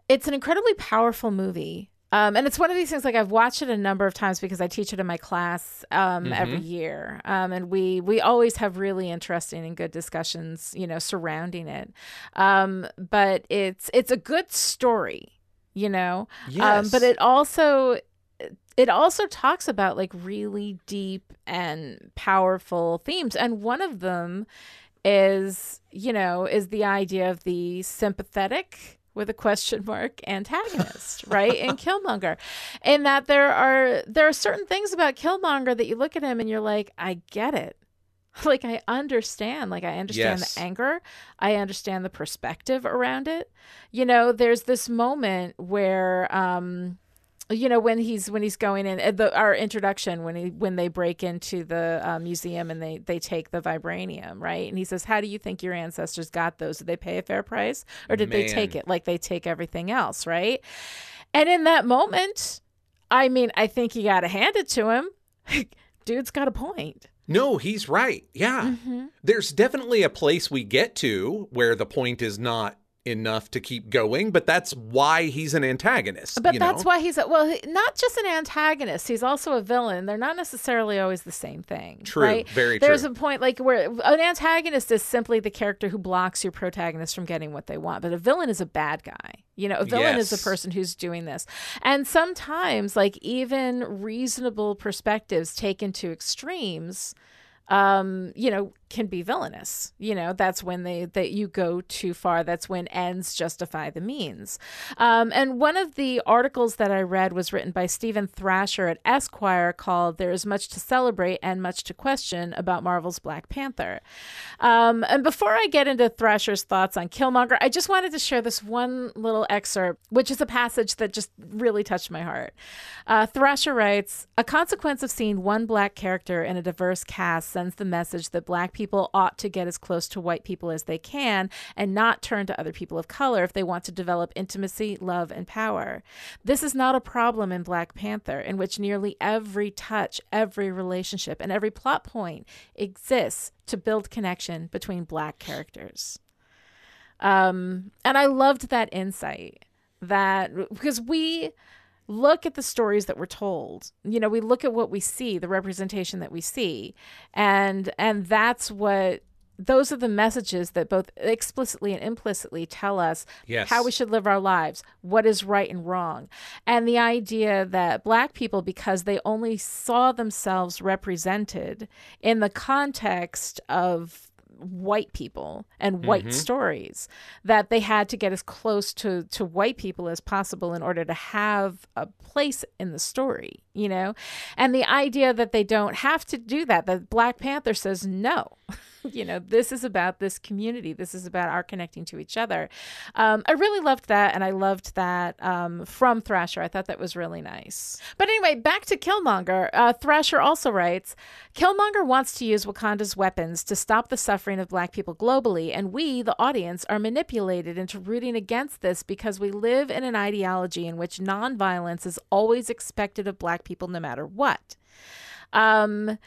it's an incredibly powerful movie. Um, and it's one of these things like I've watched it a number of times because I teach it in my class um, every year, um, and we we always have really interesting and good discussions, you know, surrounding it. Um, but it's it's a good story, you know. Um, Yes. but it also it also talks about like really deep and powerful themes and one of them is you know is the idea of the sympathetic with a question mark antagonist right in killmonger and that there are there are certain things about killmonger that you look at him and you're like i get it like i understand like i understand Yes. the anger. I understand the perspective around it. You know there's this moment where um you know when he's when he's going in at the our introduction when he when they break into the uh, museum and they they take the vibranium right? And he says how do you think your ancestors got those? Did they pay a fair price? Or did they take it? Like they take everything else right? And in that moment i mean i think you got to hand it to him. Dude's got a point No, he's right. Yeah. Mm-hmm. There's definitely a place we get to where the point is not enough to keep going, but that's why he's an antagonist. But that's know? why he's a, well, not just an antagonist. He's also a villain. They're not necessarily always the same thing. True, right? very There's true. a point like where an antagonist is simply the character who blocks your protagonist from getting what they want, but a villain is a bad guy. You know, a villain is Yes. the person who's doing this. And sometimes, like even reasonable perspectives taken to extremes um you know can be villainous. You know that's when they that you go too far. That's when ends justify the means. Um and one of the articles that i read was written by steven thrasher at esquire called there is much to celebrate and much to question about marvel's black panther. Um and before i get into thrasher's thoughts on killmonger i just wanted to share this one little excerpt which is a passage that just really touched my heart. Uh, thrasher writes a consequence of seeing one black character in a diverse cast sends the message that black people ought to get as close to white people as they can and not turn to other people of color if they want to develop intimacy, love, and power. This is not a problem in Black Panther, in which nearly every touch, every relationship, and every plot point exists to build connection between black characters. Um, and I loved that insight that because we look at the stories that we're told you know we look at what we see the representation that we see and and that's what those are the messages that both explicitly and implicitly tell us Yes. how we should live our lives, what is right and wrong. And the idea that black people, because they only saw themselves represented in the context of white people and white mm-hmm. stories that they had to get as close to to white people as possible in order to have a place in the story you know? And the idea that they don't have to do that that black panther says no you know this is about this community. This is about our connecting to each other. Um, i really loved that and i loved that um, from thrasher. I thought that was really nice. But anyway back to killmonger. Uh, thrasher also writes killmonger wants to use wakanda's weapons to stop the suffering of black people globally and we the audience are manipulated into rooting against this because we live in an ideology in which nonviolence is always expected of black people no matter what um and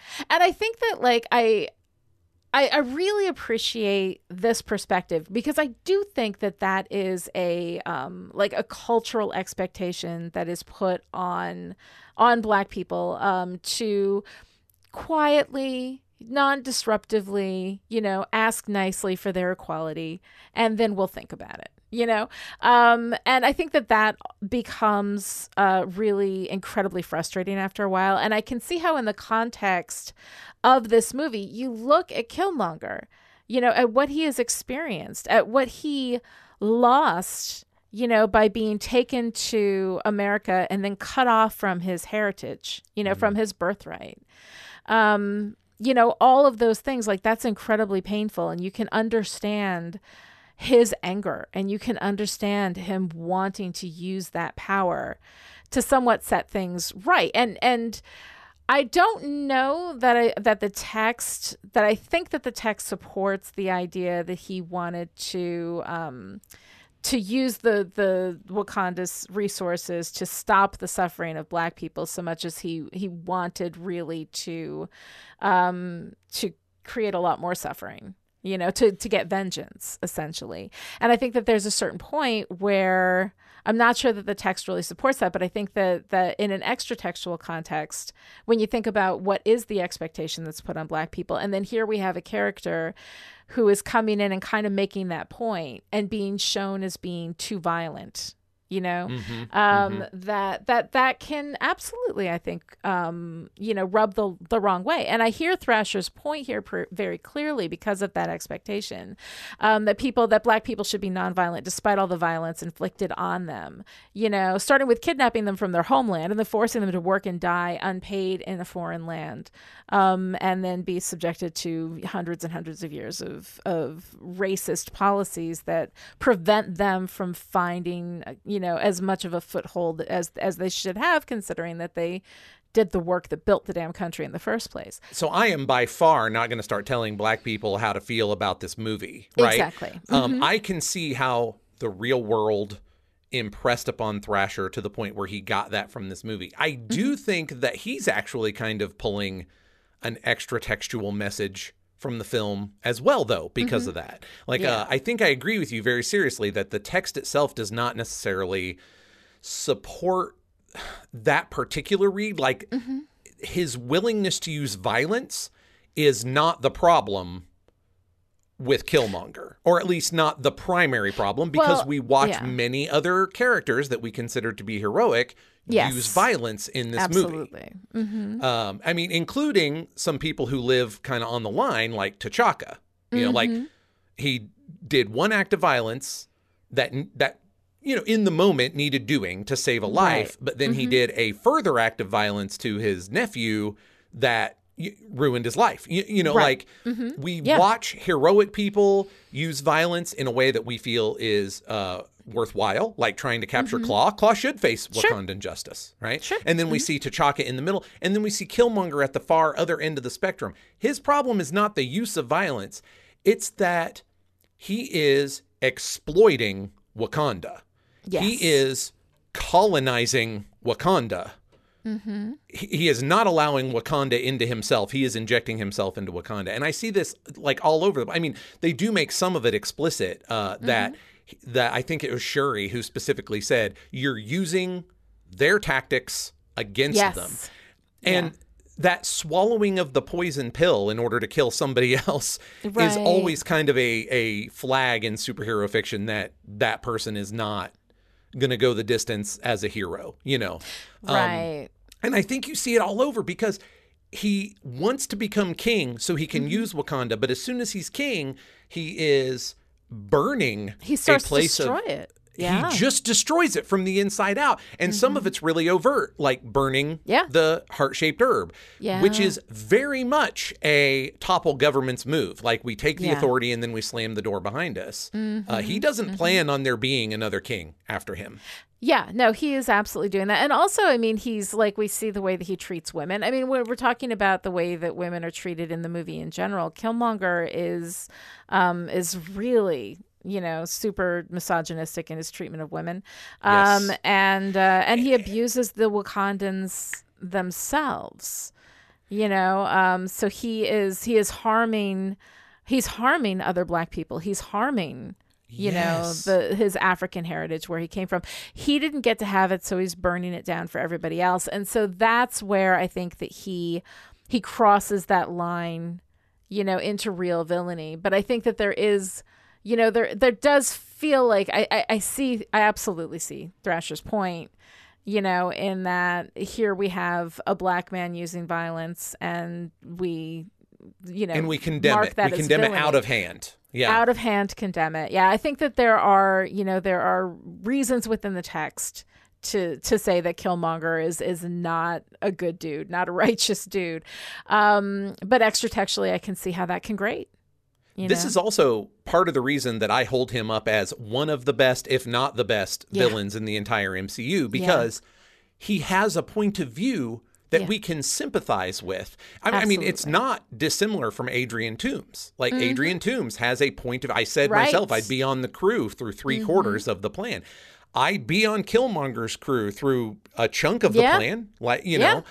i think that like i I, I really appreciate this perspective because I do think that that is a um, like a cultural expectation that is put on on Black people um, to quietly, non-disruptively, you know, ask nicely for their equality, and then we'll think about it. You know, um, and I think that that becomes uh, really incredibly frustrating after a while. And I can see how, in the context of this movie, you look at Killmonger, you know, at what he has experienced, at what he lost, you know, by being taken to America and then cut off from his heritage, you know, from his birthright. Um, you know, all of those things, like that's incredibly painful. And you can understand his anger and you can understand him wanting to use that power to somewhat set things right. And, and, I don't know that I that the text that I think that the text supports the idea that he wanted to um, to use the the Wakanda's resources to stop the suffering of Black people so much as he he wanted really to um, to create a lot more suffering you know to to get vengeance essentially. And i think that there's a certain point where I'm not sure that the text really supports that, but I think that that in an extra textual context, when you think about what is the expectation that's put on black people, and then here we have a character who is coming in and kind of making that point and being shown as being too violent you know? Mm-hmm, um, mm-hmm. that that that can absolutely i think um, you know rub the the wrong way. And i hear thrasher's point here per, very clearly because of that expectation um, that people that black people should be nonviolent despite all the violence inflicted on them you know? Starting with kidnapping them from their homeland and then forcing them to work and die unpaid in a foreign land um, and then be subjected to hundreds and hundreds of years of of racist policies that prevent them from finding you you know as much of a foothold as as they should have considering that they did the work that built the damn country in the first place. So I am by far not going to start telling black people how to feel about this movie, right? Exactly. Um, mm-hmm. Um, I can see how the real world impressed upon Thrasher to the point where he got that from this movie. I do mm-hmm. think that he's actually kind of pulling an extra textual message from the film as well though because mm-hmm. of that like yeah. uh, i think i agree with you very seriously that the text itself does not necessarily support that particular read like mm-hmm. his willingness to use violence is not the problem with Killmonger, or at least not the primary problem, because well, we watch yeah. many other characters that we consider to be heroic yes. use violence in this Absolutely. movie. Mm-hmm. Um, I mean, including some people who live kind of on the line, like T'Chaka. You mm-hmm. know, like mm-hmm. he did one act of violence that that you know in the moment needed doing to save a life, right. but then mm-hmm. he did a further act of violence to his nephew that ruined his life. You, you know, right. like mm-hmm. we yeah. watch heroic people use violence in a way that we feel is uh, worthwhile, like trying to capture mm-hmm. Klaue. Klaue should face Wakandan sure. justice, right? Sure. And then mm-hmm. we see T'Chaka in the middle, and then we see Killmonger at the far other end of the spectrum. His problem is not the use of violence; it's that he is exploiting Wakanda. Yes. He is colonizing Wakanda Mm-hmm. He is not allowing Wakanda into himself. He is injecting himself into Wakanda, and I see this like all over. I mean, they do make some of it explicit uh, that mm-hmm. That I think it was Shuri who specifically said you're using their tactics against yes. them, and. Yeah. That swallowing of the poison pill in order to kill somebody else right. is always kind of a, a flag in superhero fiction that that person is not going to go the distance as a hero, you know. Right. Um, and I think you see it all over because he wants to become king so he can mm-hmm. use Wakanda, but as soon as he's king, he is burning he starts a place to destroy of, it. Yeah. He just destroys it from the inside out. And mm-hmm. some of mm-hmm. it's really overt, like burning yeah. the heart shaped herb, yeah. which is very much a topple government's move. Like we take the authority and then we slam the door behind us. Mm-hmm. Uh, he doesn't mm-hmm. plan on there being another king after him. Yeah, no, he is absolutely doing that. And also, I mean, he's like, we see the way that he treats women. I mean, when we're talking about the way that women are treated in the movie in general, Killmonger is, um, is really you know, super misogynistic in his treatment of women. Um, yes. and uh, and he abuses the Wakandans themselves. You know, um, so he is he is harming he's harming other black people. He's harming you yes. know the his african heritage where he came from. He didn't get to have it so he's burning it down for everybody else. And so that's where i think that he he crosses that line you know into real villainy. But i think that there is you know, there there does feel like I, I, I see I absolutely see Thrasher's point, you know, in that here we have a black man using violence and we you know and we condemn it. we condemn villainy. it out of hand Yeah. out of hand condemn it. Yeah, I think that there are, you know, there are reasons within the text to to say that Killmonger is is not a good dude, not a righteous dude. Um, but extra textually, I can see how that can grate. You This know? is also part of the reason that I hold him up as one of the best, if not the best, Yeah. villains in the entire MCU because he has a point of view that Yeah. we can sympathize with. I, I mean, it's not dissimilar from Adrian Toomes. Like Adrian Toomes has a point of. I said Right. myself, I'd be on the crew through 3 quarters of the plan. I'd be on Killmonger's crew through a chunk of the Yeah. plan. Like you Yeah.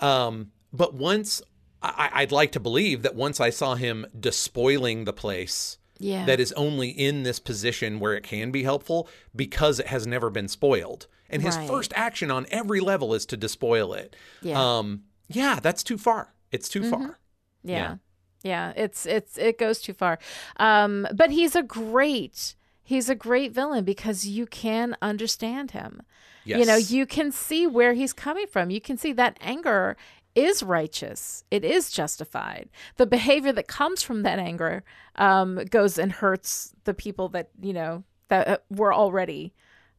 know, um, but once I, I'd like to believe that once I saw him despoiling the place, yeah. that is only in this position where it can be helpful because it has never been spoiled. And his Right. first action on every level is to despoil it. Yeah. Mm-hmm. Um, yeah, that's too far. It's too far. Yeah. Yeah, it's it's it goes too far. Um but he's a great he's a great villain because you can understand him. Yes. You know, you can see where he's coming from. You can see that anger is righteous. It is justified. The behavior that comes from that anger um goes and hurts the people that, you know, that uh, were already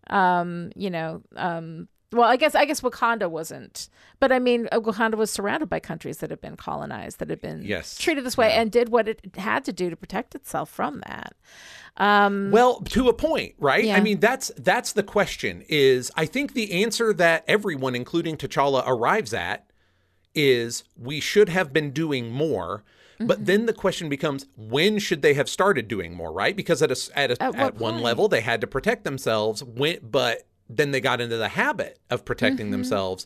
um, you know, um well, I guess I guess Wakanda wasn't, but I mean, uh, Wakanda was surrounded by countries that had been colonized, that had been Yes. treated this way, and did what it had to do to protect itself from that. Um, Well, to a point, right? Yeah. I mean, that's that's the question. Is I think the answer that everyone, including T'Challa, arrives at is we should have been doing more. Mm-hmm. But then the question becomes, when should they have started doing more? Right? Because at a, at, a, At at, one level they had to protect themselves. When, but then they got into the habit of protecting Mm-hmm. themselves.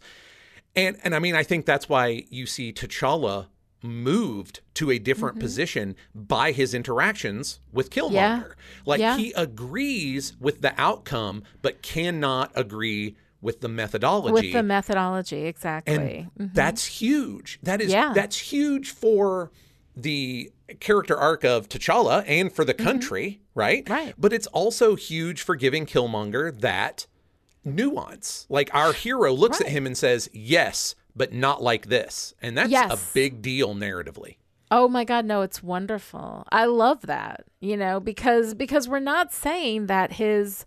And and I mean, I think that's why you see T'Challa moved to a different Mm-hmm. position by his interactions with Killmonger. Yeah. Like Yeah. he agrees with the outcome, but cannot agree with the methodology. with the methodology, exactly. and that's huge. That is Yeah. that's huge for the character arc of T'Challa and for the country, right? Mm-hmm. Right. But it's also huge for giving Killmonger that nuance. Like our hero looks at him and says, "Yes, but not like this." And that's a big deal narratively. Oh my god, no, it's wonderful. I love that. You know, because because we're not saying that his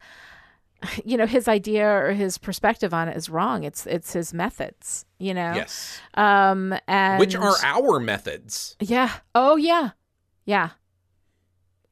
you know, his idea or his perspective on it is wrong. It's it's his methods, you know. Yes. Um and Which are our methods. Yeah. Oh yeah. Yeah.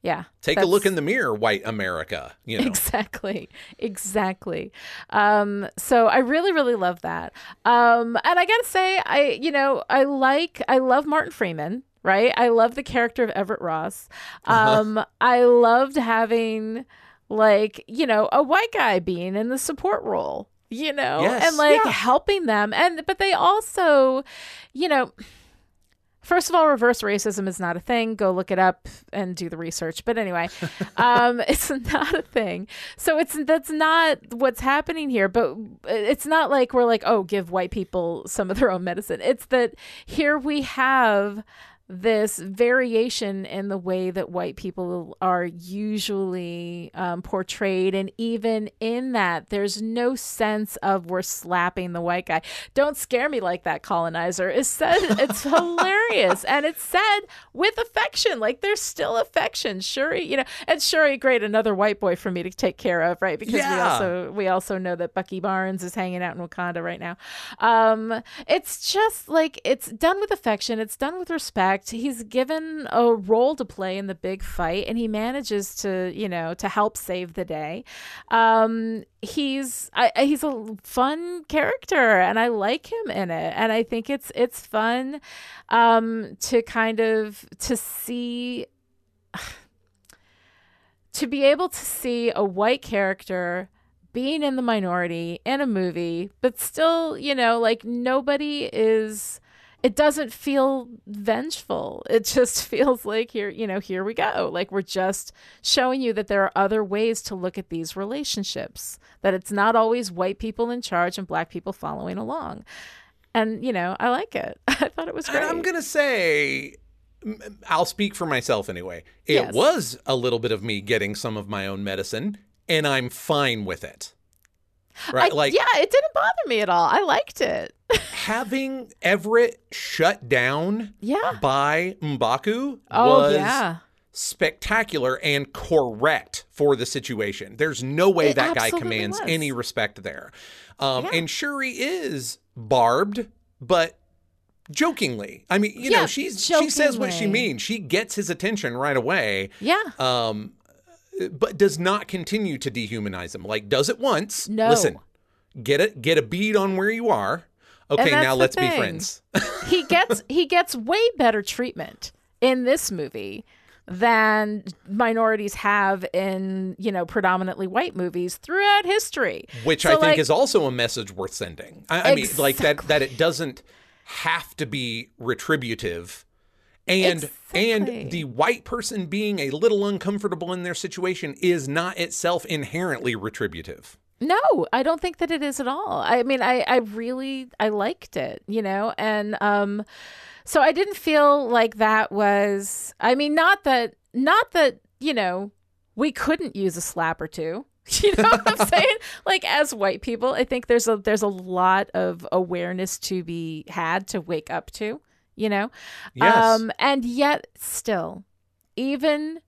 Yeah. Take a look in the mirror, white America, you know. Exactly. Exactly. Um, so I really, really love that. Um, and I gotta say, I, you know, I like, I love Martin Freeman, right? I love the character of Everett Ross. Uh-huh. Um, I loved having like, you know, a white guy being in the support role, you know, Yes, and like yeah. helping them. And, but they also, you know, First of all, reverse racism is not a thing. Go look it up and do the research. But anyway, um, it's not a thing. So it's that's not what's happening here. But it's not like we're like, oh, give white people some of their own medicine. It's that here we have this variation in the way that white people are usually um, portrayed. And even in that, there's no sense of we're slapping the white guy. Don't scare me like that, colonizer. It's said, it's hilarious. And it's said with affection. Like there's still affection. Shuri, you know, and Shuri, great, another white boy for me to take care of, right? Because we also we also know that Bucky Barnes is hanging out in Wakanda right now. Um, it's just like it's done with affection. It's done with respect. He's given a role to play in the big fight, and he manages to, you know, to help save the day. Um, he's I, he's a fun character, and I like him in it, and I think it's it's fun um, to kind of to see to be able to see a white character being in the minority in a movie, but still, you know, like nobody is. It doesn't feel vengeful. It just feels like here, you know, here we go. Like we're just showing you that there are other ways to look at these relationships. That it's not always white people in charge and black people following along. And you know, I like it. I thought it was great. And I'm gonna say, I'll speak for myself anyway. It Yes. was a little bit of me getting some of my own medicine, and I'm fine with it. Right? I- like yeah, it didn't bother me at all. I liked it. having Everett shut down Yeah. by M'Baku Oh was yeah. spectacular and correct for the situation. There's no way It that guy commands was. any respect there. Um, Yeah. And Shuri is barbed, but jokingly. I mean, you know, Yeah, she's she says what she means. She gets his attention right away. Yeah. Um, but does not continue to dehumanize them. Like does it once. No. Listen, get it, get a bead on where you are. Okay, now let's be friends. he gets he gets way better treatment in this movie than minorities have in you know predominantly white movies throughout history which So, I think is also a message worth sending. I, I mean, like that that it doesn't have to be retributive, and Exactly. and the white person being a little uncomfortable in their situation is not itself inherently retributive. No, I don't think that it is at all. I mean, I, I really, I liked it, you know, and um, so I didn't feel like that was. I mean, not that, not that, you know, we couldn't use a slap or two. You know what I'm saying? Like as white people, I think there's a there's a lot of awareness to be had to wake up to. You know, Yes. um, and yet still, even,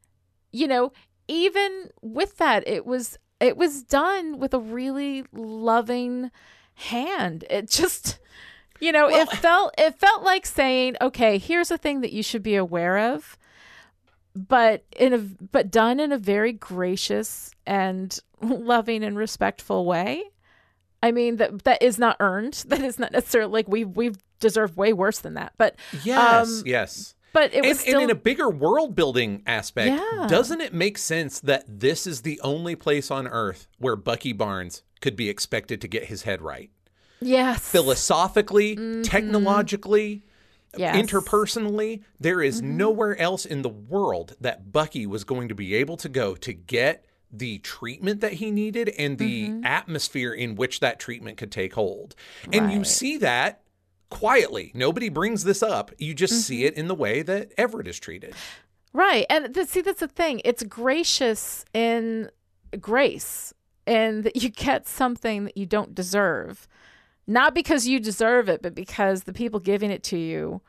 you know, even with that, it was it was done with a really loving hand. It just, you know, it felt it felt like saying, okay, here's a thing that you should be aware of, but in a but done in a very gracious and loving and respectful way. I mean that that is not earned. That is not necessarily like we we've deserved way worse than that. But yes, um, yes. but it was And, still and in a bigger world building aspect, Yeah. doesn't it make sense that this is the only place on Earth where Bucky Barnes could be expected to get his head right? yes Philosophically, Mm-hmm. technologically, yes. interpersonally, there is Mm-hmm. nowhere else in the world that Bucky was going to be able to go to get the treatment that he needed and the Mm-hmm. atmosphere in which that treatment could take hold. And you see that quietly. Nobody brings this up. You just Mm-hmm. see it in the way that Everett is treated. Right. And th- see, that's the thing. It's gracious in grace, and that you get something that you don't deserve. Not because you deserve it, but because the people giving it to you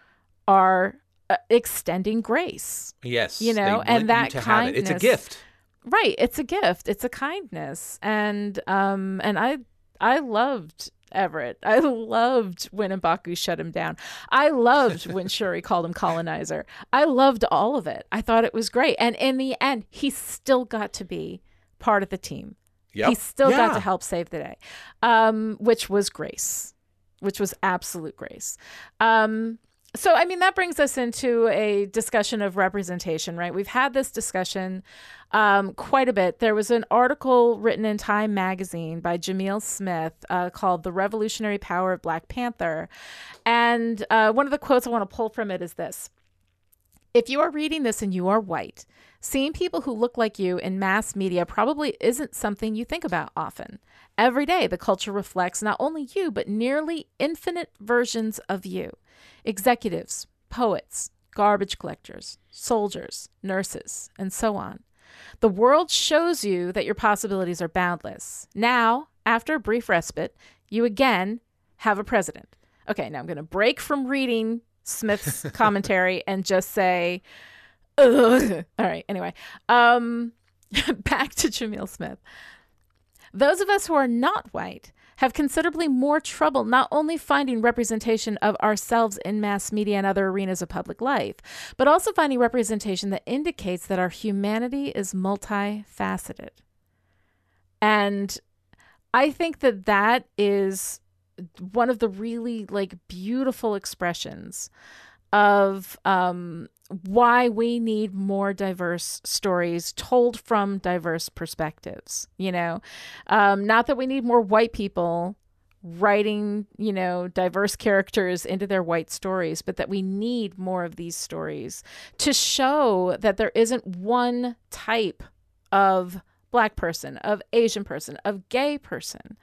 are uh, extending grace. Yes. You know, and that it. It's a gift. Right. It's a gift. It's a kindness. And um and I I loved Everett. I loved when M'Baku shut him down. I loved when Shuri called him colonizer. I loved all of it. I thought it was great. And in the end, he still got to be part of the team. Yep. He still got to help save the day, um, which was grace, which was absolute grace. Um, so, I mean, that brings us into a discussion of representation, right? We've had this discussion um, quite a bit. There was an article written in Time magazine by Jamil Smith uh, called The Revolutionary Power of Black Panther. And uh, one of the quotes I want to pull from it is this If you are reading this and you are white, seeing people who look like you in mass media probably isn't something you think about often. Every day, the culture reflects not only you, but nearly infinite versions of you executives, poets, garbage collectors, soldiers, nurses, and so on. The world shows you that your possibilities are boundless. Now, after a brief respite, you again have a president. Okay, now I'm going to break from reading Smith's commentary and just say, Ugh. all right, anyway, um, back to Jamil Smith. Those of us who are not white have considerably more trouble not only finding representation of ourselves in mass media and other arenas of public life, but also finding representation that indicates that our humanity is multifaceted. And I think that that is one of the really like beautiful expressions of um, why we need more diverse stories told from diverse perspectives. You know, um, not that we need more white people writing, you know, diverse characters into their white stories, but that we need more of these stories to show that there isn't one type of black person, of Asian person, of gay person.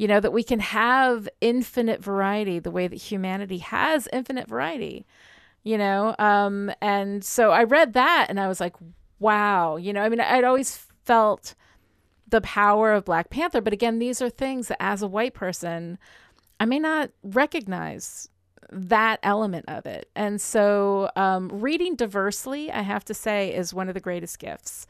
You know, that we can have infinite variety the way that humanity has infinite variety you know um and so i read that and i was like wow you know i mean i'd always felt the power of black panther but again these are things that as a white person i may not recognize that element of it. And so, um, reading diversely, I have to say, is one of the greatest gifts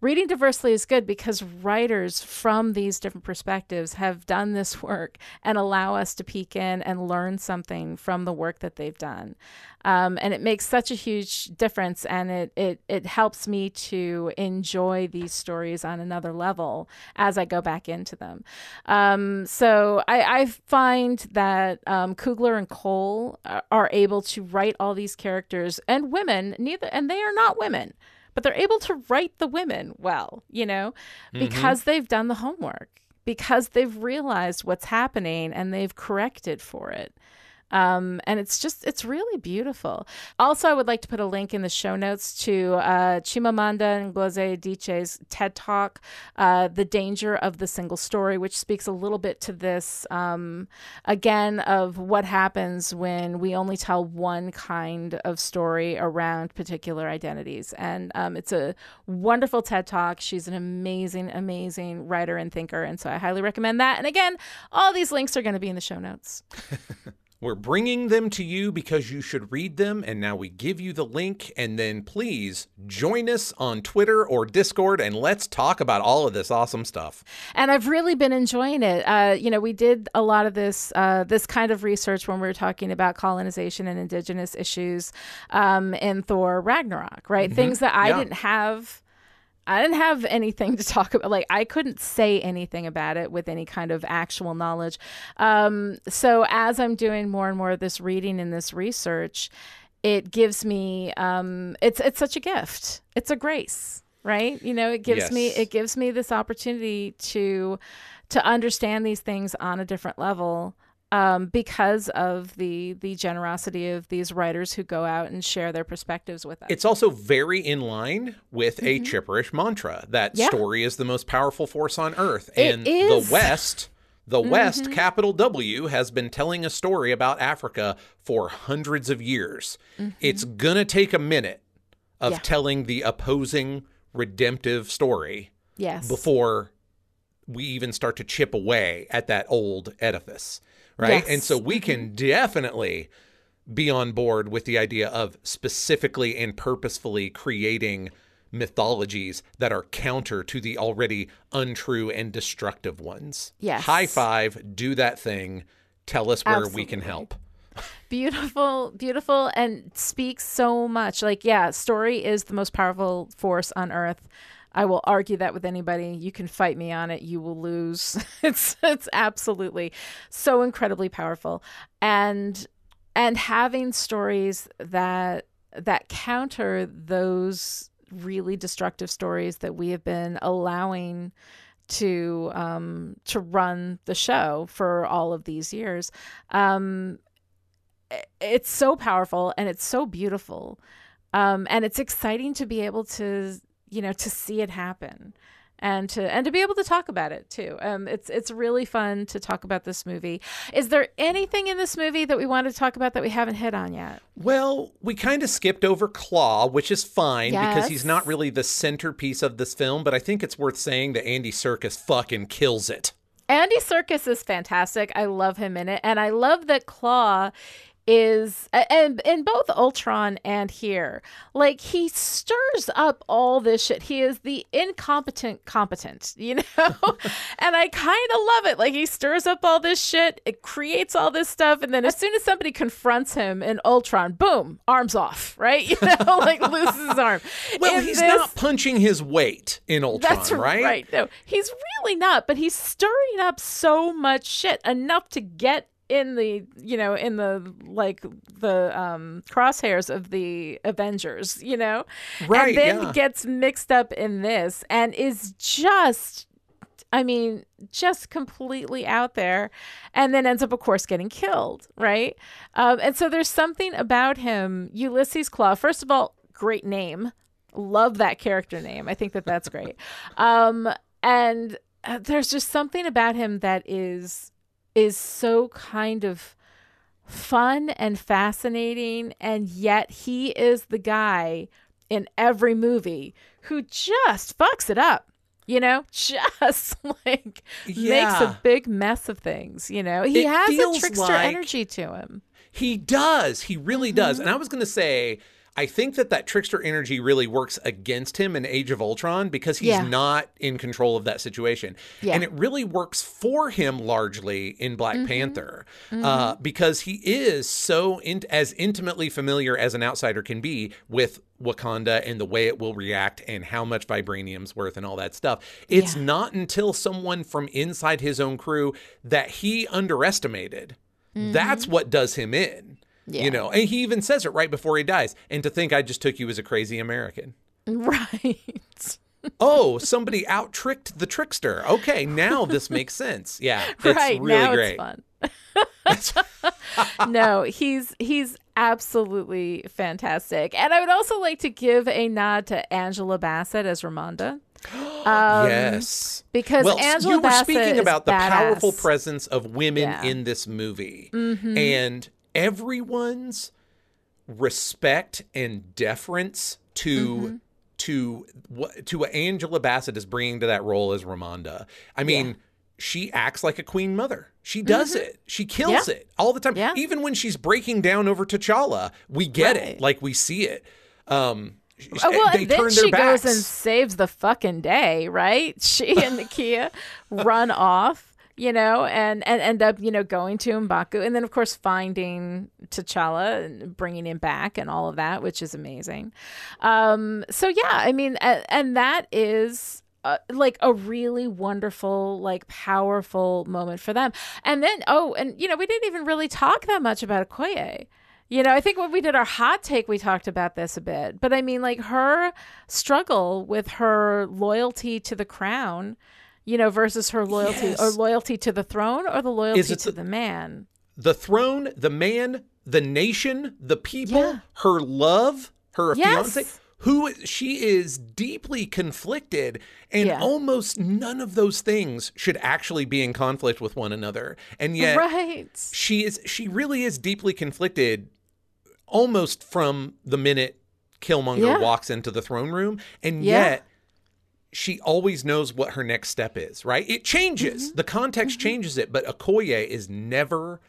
reading diversely is good because writers from these different perspectives have done this work and allow us to peek in and learn something from the work that they've done. Um, and it makes such a huge difference and it, it, it helps me to enjoy these stories on another level as I go back into them. Um, so I, I, find that um, Coogler and Cole are able to write all these characters and women, neither, and they are not women but they're able to write the women well, you know, mm-hmm. because mm-hmm. they've done the homework, because they've realized what's happening and they've corrected for it. Um, and it's just, it's really beautiful. Also, I would like to put a link in the show notes to uh, Chimamanda Ngozi Adichie's TED Talk, uh, The Danger of the Single Story, which speaks a little bit to this, um, again, of what happens when we only tell one kind of story around particular identities. And um, it's a wonderful TED Talk. She's an amazing, amazing writer and thinker. And so I highly recommend that. And again, all these links are going to be in the show notes. We're bringing them to you because you should read them, and now we give you the link. And then please join us on Twitter or Discord and let's talk about all of this awesome stuff. And I've really been enjoying it. Uh, you know, we did a lot of this uh, this kind of research when we were talking about colonization and indigenous issues um, in Thor Ragnarok, right? Mm-hmm. Things that I yeah. didn't have I didn't have anything to talk about. Like, I couldn't say anything about it with any kind of actual knowledge. Um, so, as I'm doing more and more of this reading and this research, it gives me um, it's it's such a gift. It's a grace, right? You know, it gives yes. me it gives me this opportunity to to understand these things on a different level um, because of the the generosity of these writers who go out and share their perspectives with us. It's also very in line with mm-hmm. a chipperish mantra that yeah. story is the most powerful force on earth, and the West. The mm-hmm. West, capital W, has been telling a story about Africa for hundreds of years. Mm-hmm. It's going to take a minute of yeah. telling the opposing redemptive story yes. before we even start to chip away at that old edifice right? Yes. And so we can mm-hmm. definitely be on board with the idea of specifically and purposefully creating mythologies that are counter to the already untrue and destructive ones. Yes. High five, do that thing, tell us where Absolutely. we can help. beautiful, beautiful, and speaks so much. Like, yeah, story is the most powerful force on earth. I will argue that with anybody. You can fight me on it. You will lose. it's it's absolutely so incredibly powerful. And and having stories that that counter those really destructive stories that we have been allowing to um, to run the show for all of these years. Um, it's so powerful and it's so beautiful, um, and it's exciting to be able to you know, to see it happen and to and to be able to talk about it too. Um, it's it's really fun to talk about this movie. Is there anything in this movie that we wanted to talk about that we haven't hit on yet? Well, we kind of skipped over Klaue, which is fine yes. because he's not really the centerpiece of this film. But I think it's worth saying that Andy Serkis fucking kills it. Andy Serkis is fantastic. I love him in it, and I love that Klaue is and in both Ultron and here, like he stirs up all this shit. He is the incompetent competent, you know? and I kind of love it. Like he stirs up all this shit, it creates all this stuff, and then as soon as somebody confronts him in Ultron, boom, arms off, right? You know, like loses his arm. Well, in he's this, not punching his weight in Ultron, that's right? Right. No, he's really not, but he's stirring up so much shit enough to get in the you know in the like the um crosshairs of the avengers you know right and then yeah. gets mixed up in this and is just I mean, just completely out there, and then ends up, of course, getting killed, right? Um, and so there's something about him, Ulysses Klaue. First of all, great name, love that character name. I think that that's great. um, and uh, there's just something about him that is is so kind of fun and fascinating and yet he is the guy in every movie who just fucks it up you know just like yeah. makes a big mess of things you know he it has a trickster like, energy to him He does. He really does. Mm-hmm. And I was going to say, I think that that trickster energy really works against him in Age of Ultron because he's Yeah. not in control of that situation. Yeah. And it really works for him largely in Black Mm-hmm. Panther uh, because he is so in- as intimately familiar as an outsider can be with Wakanda and the way it will react and how much vibranium's worth and all that stuff. It's Yeah. not until someone from inside his own crew that he underestimated. That's what does him in. Mm-hmm. Yeah. You know, and he even says it right before he dies. And to think I just took you as a crazy American. Right. Oh, somebody out tricked the trickster. Okay, now this makes sense. Yeah, it's right. really now great. it's fun. no, he's he's absolutely fantastic. And I would also like to give a nod to Angela Bassett as Ramonda. Um, yes. Because Well, Angela you were Bassett speaking about the powerful presence of women Yeah. Mm-hmm. in this movie. And everyone's respect and deference to Mm-hmm. to what to what Angela Bassett is bringing to that role as Ramonda. I mean, she acts like a queen mother. She does it. She kills Mm-hmm. Yeah. it all the time. Yeah. Even when she's breaking down over T'Challa, we get it. Like we see it. Um Oh, well, and then she backs. goes and saves the fucking day, right? She and Nakia run off, you know, and, and end up, you know, going to M'Baku. And then, of course, finding T'Challa and bringing him back and all of that, which is amazing. Um, so, yeah, I mean, and, and that is. Uh, like a really wonderful, like powerful moment for them. And then, oh, and you know, we didn't even really talk that much about Okoye. You know, I think when we did our hot take, we talked about this a bit. But I mean, like her struggle with her loyalty to the crown, you know, versus her loyalty Yes. or loyalty to the throne or the loyalty to the- the man. the throne, the man, the nation, the people, Yeah. her love, her Yes. fiance, who she is deeply conflicted, and Yeah. almost none of those things should actually be in conflict with one another. And yet, right. she is she really is deeply conflicted almost from the minute Killmonger Yeah. walks into the throne room, and yet she always knows what her next step is, right? It changes. Mm-hmm. The context changes it, but Okoye is never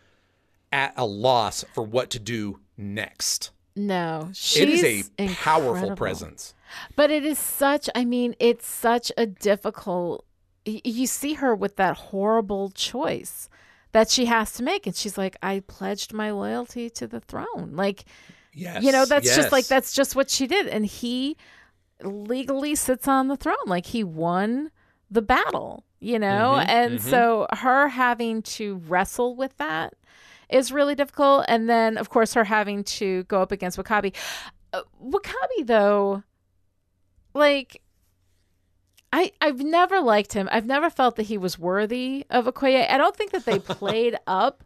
at a loss for what to do next. No, she's it is a powerful presence. But it is such, I mean, it's such a difficult, you see her with that horrible choice that she has to make. And she's like, I pledged my loyalty to the throne. Like, Yes. you know, that's just like, that's just what she did. And he legally sits on the throne. Like, he won the battle, you know? Mhm, and mhm. so her having to wrestle with that is really difficult. And then, of course, her having to go up against W'Kabi. Uh, W'Kabi, though, like I I've never liked him. I've never felt that he was worthy of Okoye. I don't think that they played up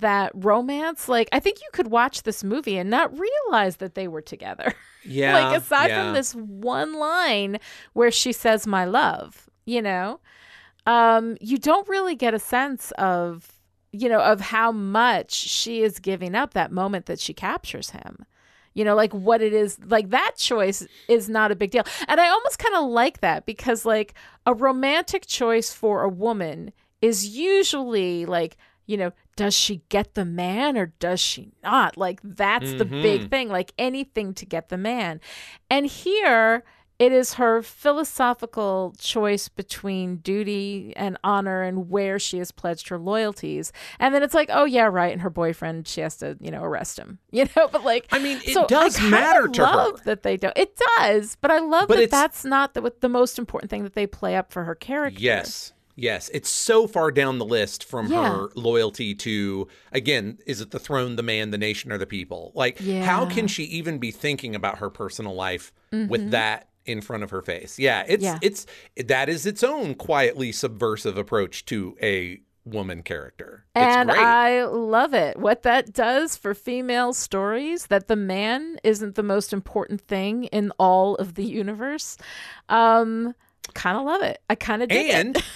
that romance. Like I think you could watch this movie and not realize that they were together. Yeah. like aside yeah. from this one line where she says my love, you know, um you don't really get a sense of you know of how much she is giving up that moment that she captures him you know like what it is like that choice is not a big deal and i almost kind of like that because like a romantic choice for a woman is usually like you know does she get the man or does she not like that's the big mm-hmm. thing like anything to get the man and here it is her philosophical choice between duty and honor and where she has pledged her loyalties. And then it's like, oh yeah, right. And her boyfriend, she has to, you know, arrest him. You know, but like, I mean, it so does matter to her. love that they don't. It does, but I love But that that's not the the most important thing that they play up for her character. Yes. Yes, it's so far down the list from Yeah. her loyalty to again, is it the throne, the man, the nation, or the people? Like, how Yeah. Mm-hmm. can she even be thinking about her personal life with that in front of her face? Yeah, it's Yeah. it's that is its own quietly subversive approach to a woman character. It's And great. I love it. What that does for female stories, that the man isn't the most important thing in all of the universe. Um, kind of love it. I kind of dig and it.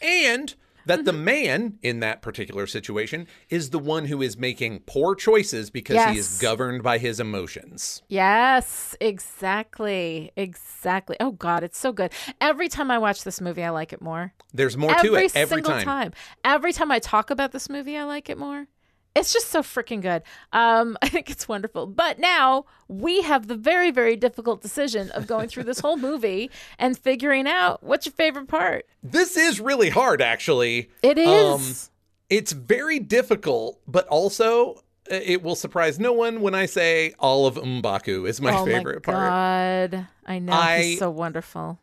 and that the man in that particular situation is the one who is making poor choices because he is governed by his emotions. Yes, exactly. Exactly. Oh God, it's so good. Every time I watch this movie, I like it more. There's more every to it every single time. time. Every time I talk about this movie, I like it more. It's just so freaking good. Um, I think it's wonderful. But now we have the very, very difficult decision of going through this whole movie and figuring out what's your favorite part. This is really hard, actually. It is. Um. It's very difficult, but also uh, it will surprise no one when I say all of M'Baku is my oh favorite my part. God. I know. I- He's so wonderful.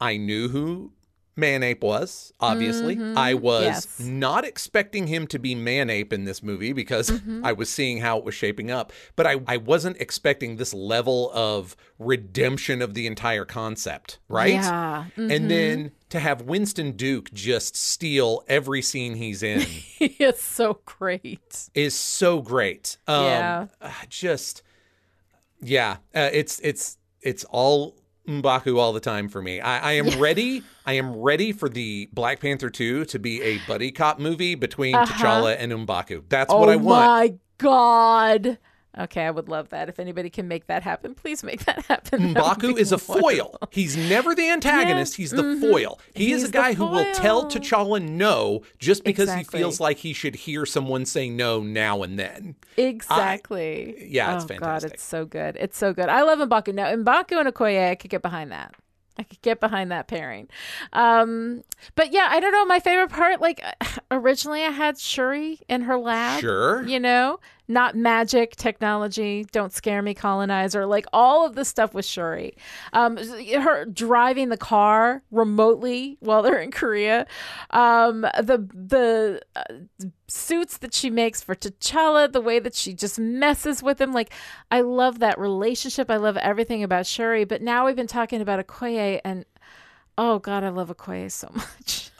I knew who Man-Ape was, obviously. I was Mm-hmm. Yes. not expecting him to be Man-Ape in this movie because Mm-hmm. I was seeing how it was shaping up, but I, I wasn't expecting this level of redemption of the entire concept, right? Yeah. Mhm. And then to have Winston Duke just steal every scene he's in it's so great. is so great. Um, Yeah. uh, Just, yeah, uh, it's it's it's all M'Baku all the time for me. I, I am ready. I am ready for the Black Panther 2 to be a buddy cop movie between uh-huh. T'Challa and M'Baku. That's oh what I want. Oh my God. Okay, I would love that. If anybody can make that happen, please make that happen. That M'Baku is a foil. He's never the antagonist. He's the foil. He is Mm-hmm. A guy who will tell. T'Challa no just because Exactly. he feels like he should hear someone say no now and then. Exactly. yeah, it's oh, God, fantastic. it's so good. It's so good. I love M'Baku. Now, M'Baku and Okoye, I could get behind that. I could get behind that pairing. Um, but yeah, I don't know. My favorite part, like originally I had Shuri in her lab. Sure. You know, not magic, technology, don't scare me, colonizer, like all of the stuff with Shuri. Um, her driving the car remotely while they're in Korea. Um, the, the, uh, suits that she makes for T'Challa, the way that she just messes with him. Like, I love that relationship. I love everything about Shuri. But now we've been talking about Okoye, and oh God, I love Okoye so much.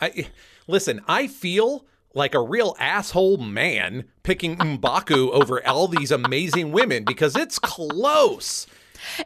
I listen, I feel like a real asshole man picking M'Baku over all these amazing women because it's close.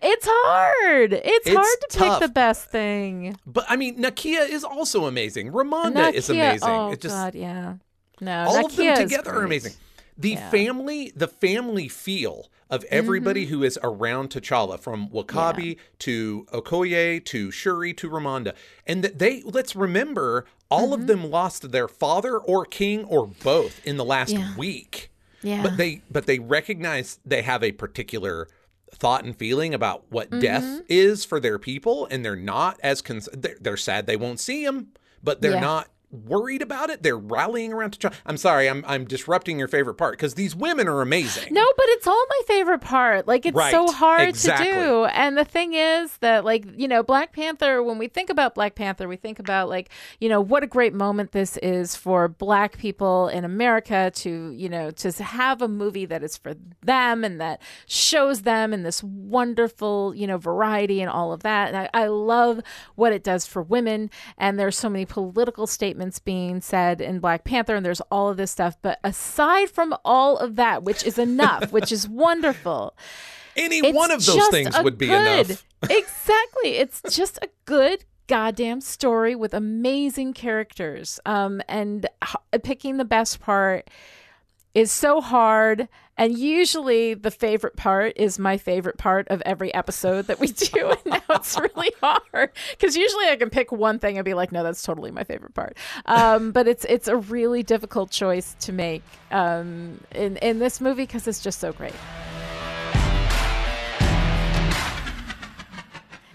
It's hard. It's, It's hard to tough. pick the best thing. But I mean, Nakia is also amazing. Ramonda is amazing. Oh it just God, yeah. No, all of them together are amazing. The Yeah. family, the family feel of everybody who is around T'Challa, from W'Kabi to Okoye to Shuri to Ramonda, and that they let's remember all of them lost their father or king or both in the last Yeah. week. Yeah. But they but they recognize they have a particular thought and feeling about what Mm-hmm. death is for their people, and they're not as cons- they're, they're sad they won't see him, but they're Yeah. not worried about it. They're rallying around to try. I'm sorry, I'm I'm disrupting your favorite part because these women are amazing. No, but it's all my favorite part. Like it's so hard exactly. to do. And the thing is that like, you know, Black Panther, when we think about Black Panther, we think about like, you know, what a great moment this is for black people in America to, you know, to have a movie that is for them and that shows them in this wonderful, you know, variety and all of that. And I, I love what it does for women. And there's so many political statements being said in Black Panther, and there's all of this stuff. But aside from all of that, which is enough, which is wonderful, Any it's one of those things would be good- enough. exactly. It's just a good goddamn story with amazing characters. Um, and h- picking the best part is so hard. And usually the favorite part is my favorite part of every episode that we do. And now it's really hard because usually I can pick one thing and be like, no, that's totally my favorite part. Um, but it's it's a really difficult choice to make um, in in this movie because it's just so great.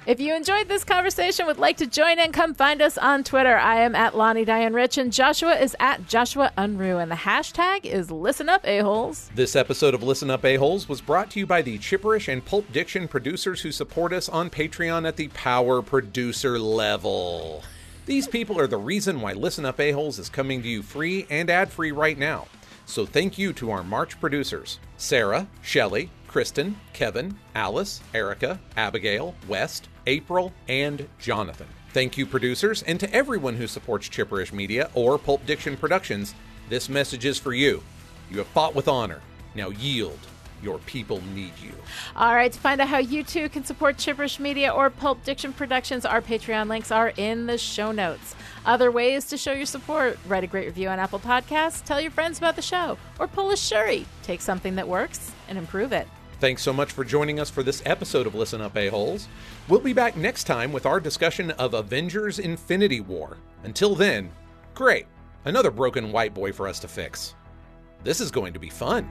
If you enjoyed this conversation, would like to join in, come find us on Twitter. I am at Lonnie Diane Rich, and Joshua is at Joshua Unruh, and the hashtag is Listen Up A-Holes. This episode of Listen Up A-Holes was brought to you by the Chipperish and Pulp Diction producers who support us on Patreon at the power producer level. These people are the reason why Listen Up A-Holes is coming to you free and ad-free right now. So thank you to our March producers, Sarah, Shelley, Kristen, Kevin, Alice, Erica, Abigail, West, April, and Jonathan. Thank you, producers, and to everyone who supports Chipperish Media or Pulp Diction Productions. This message is for you. You have fought with honor. Now yield. Your people need you. All right, to find out how you too can support Chipperish Media or Pulp Diction Productions, our Patreon links are in the show notes. Other ways to show your support write a great review on Apple Podcasts, tell your friends about the show, or pull a Shuri. Take something that works and improve it. Thanks so much for joining us for this episode of Listen Up A-Holes. We'll be back next time with our discussion of Avengers Infinity War. Until then, great. Another broken white boy for us to fix. This is going to be fun.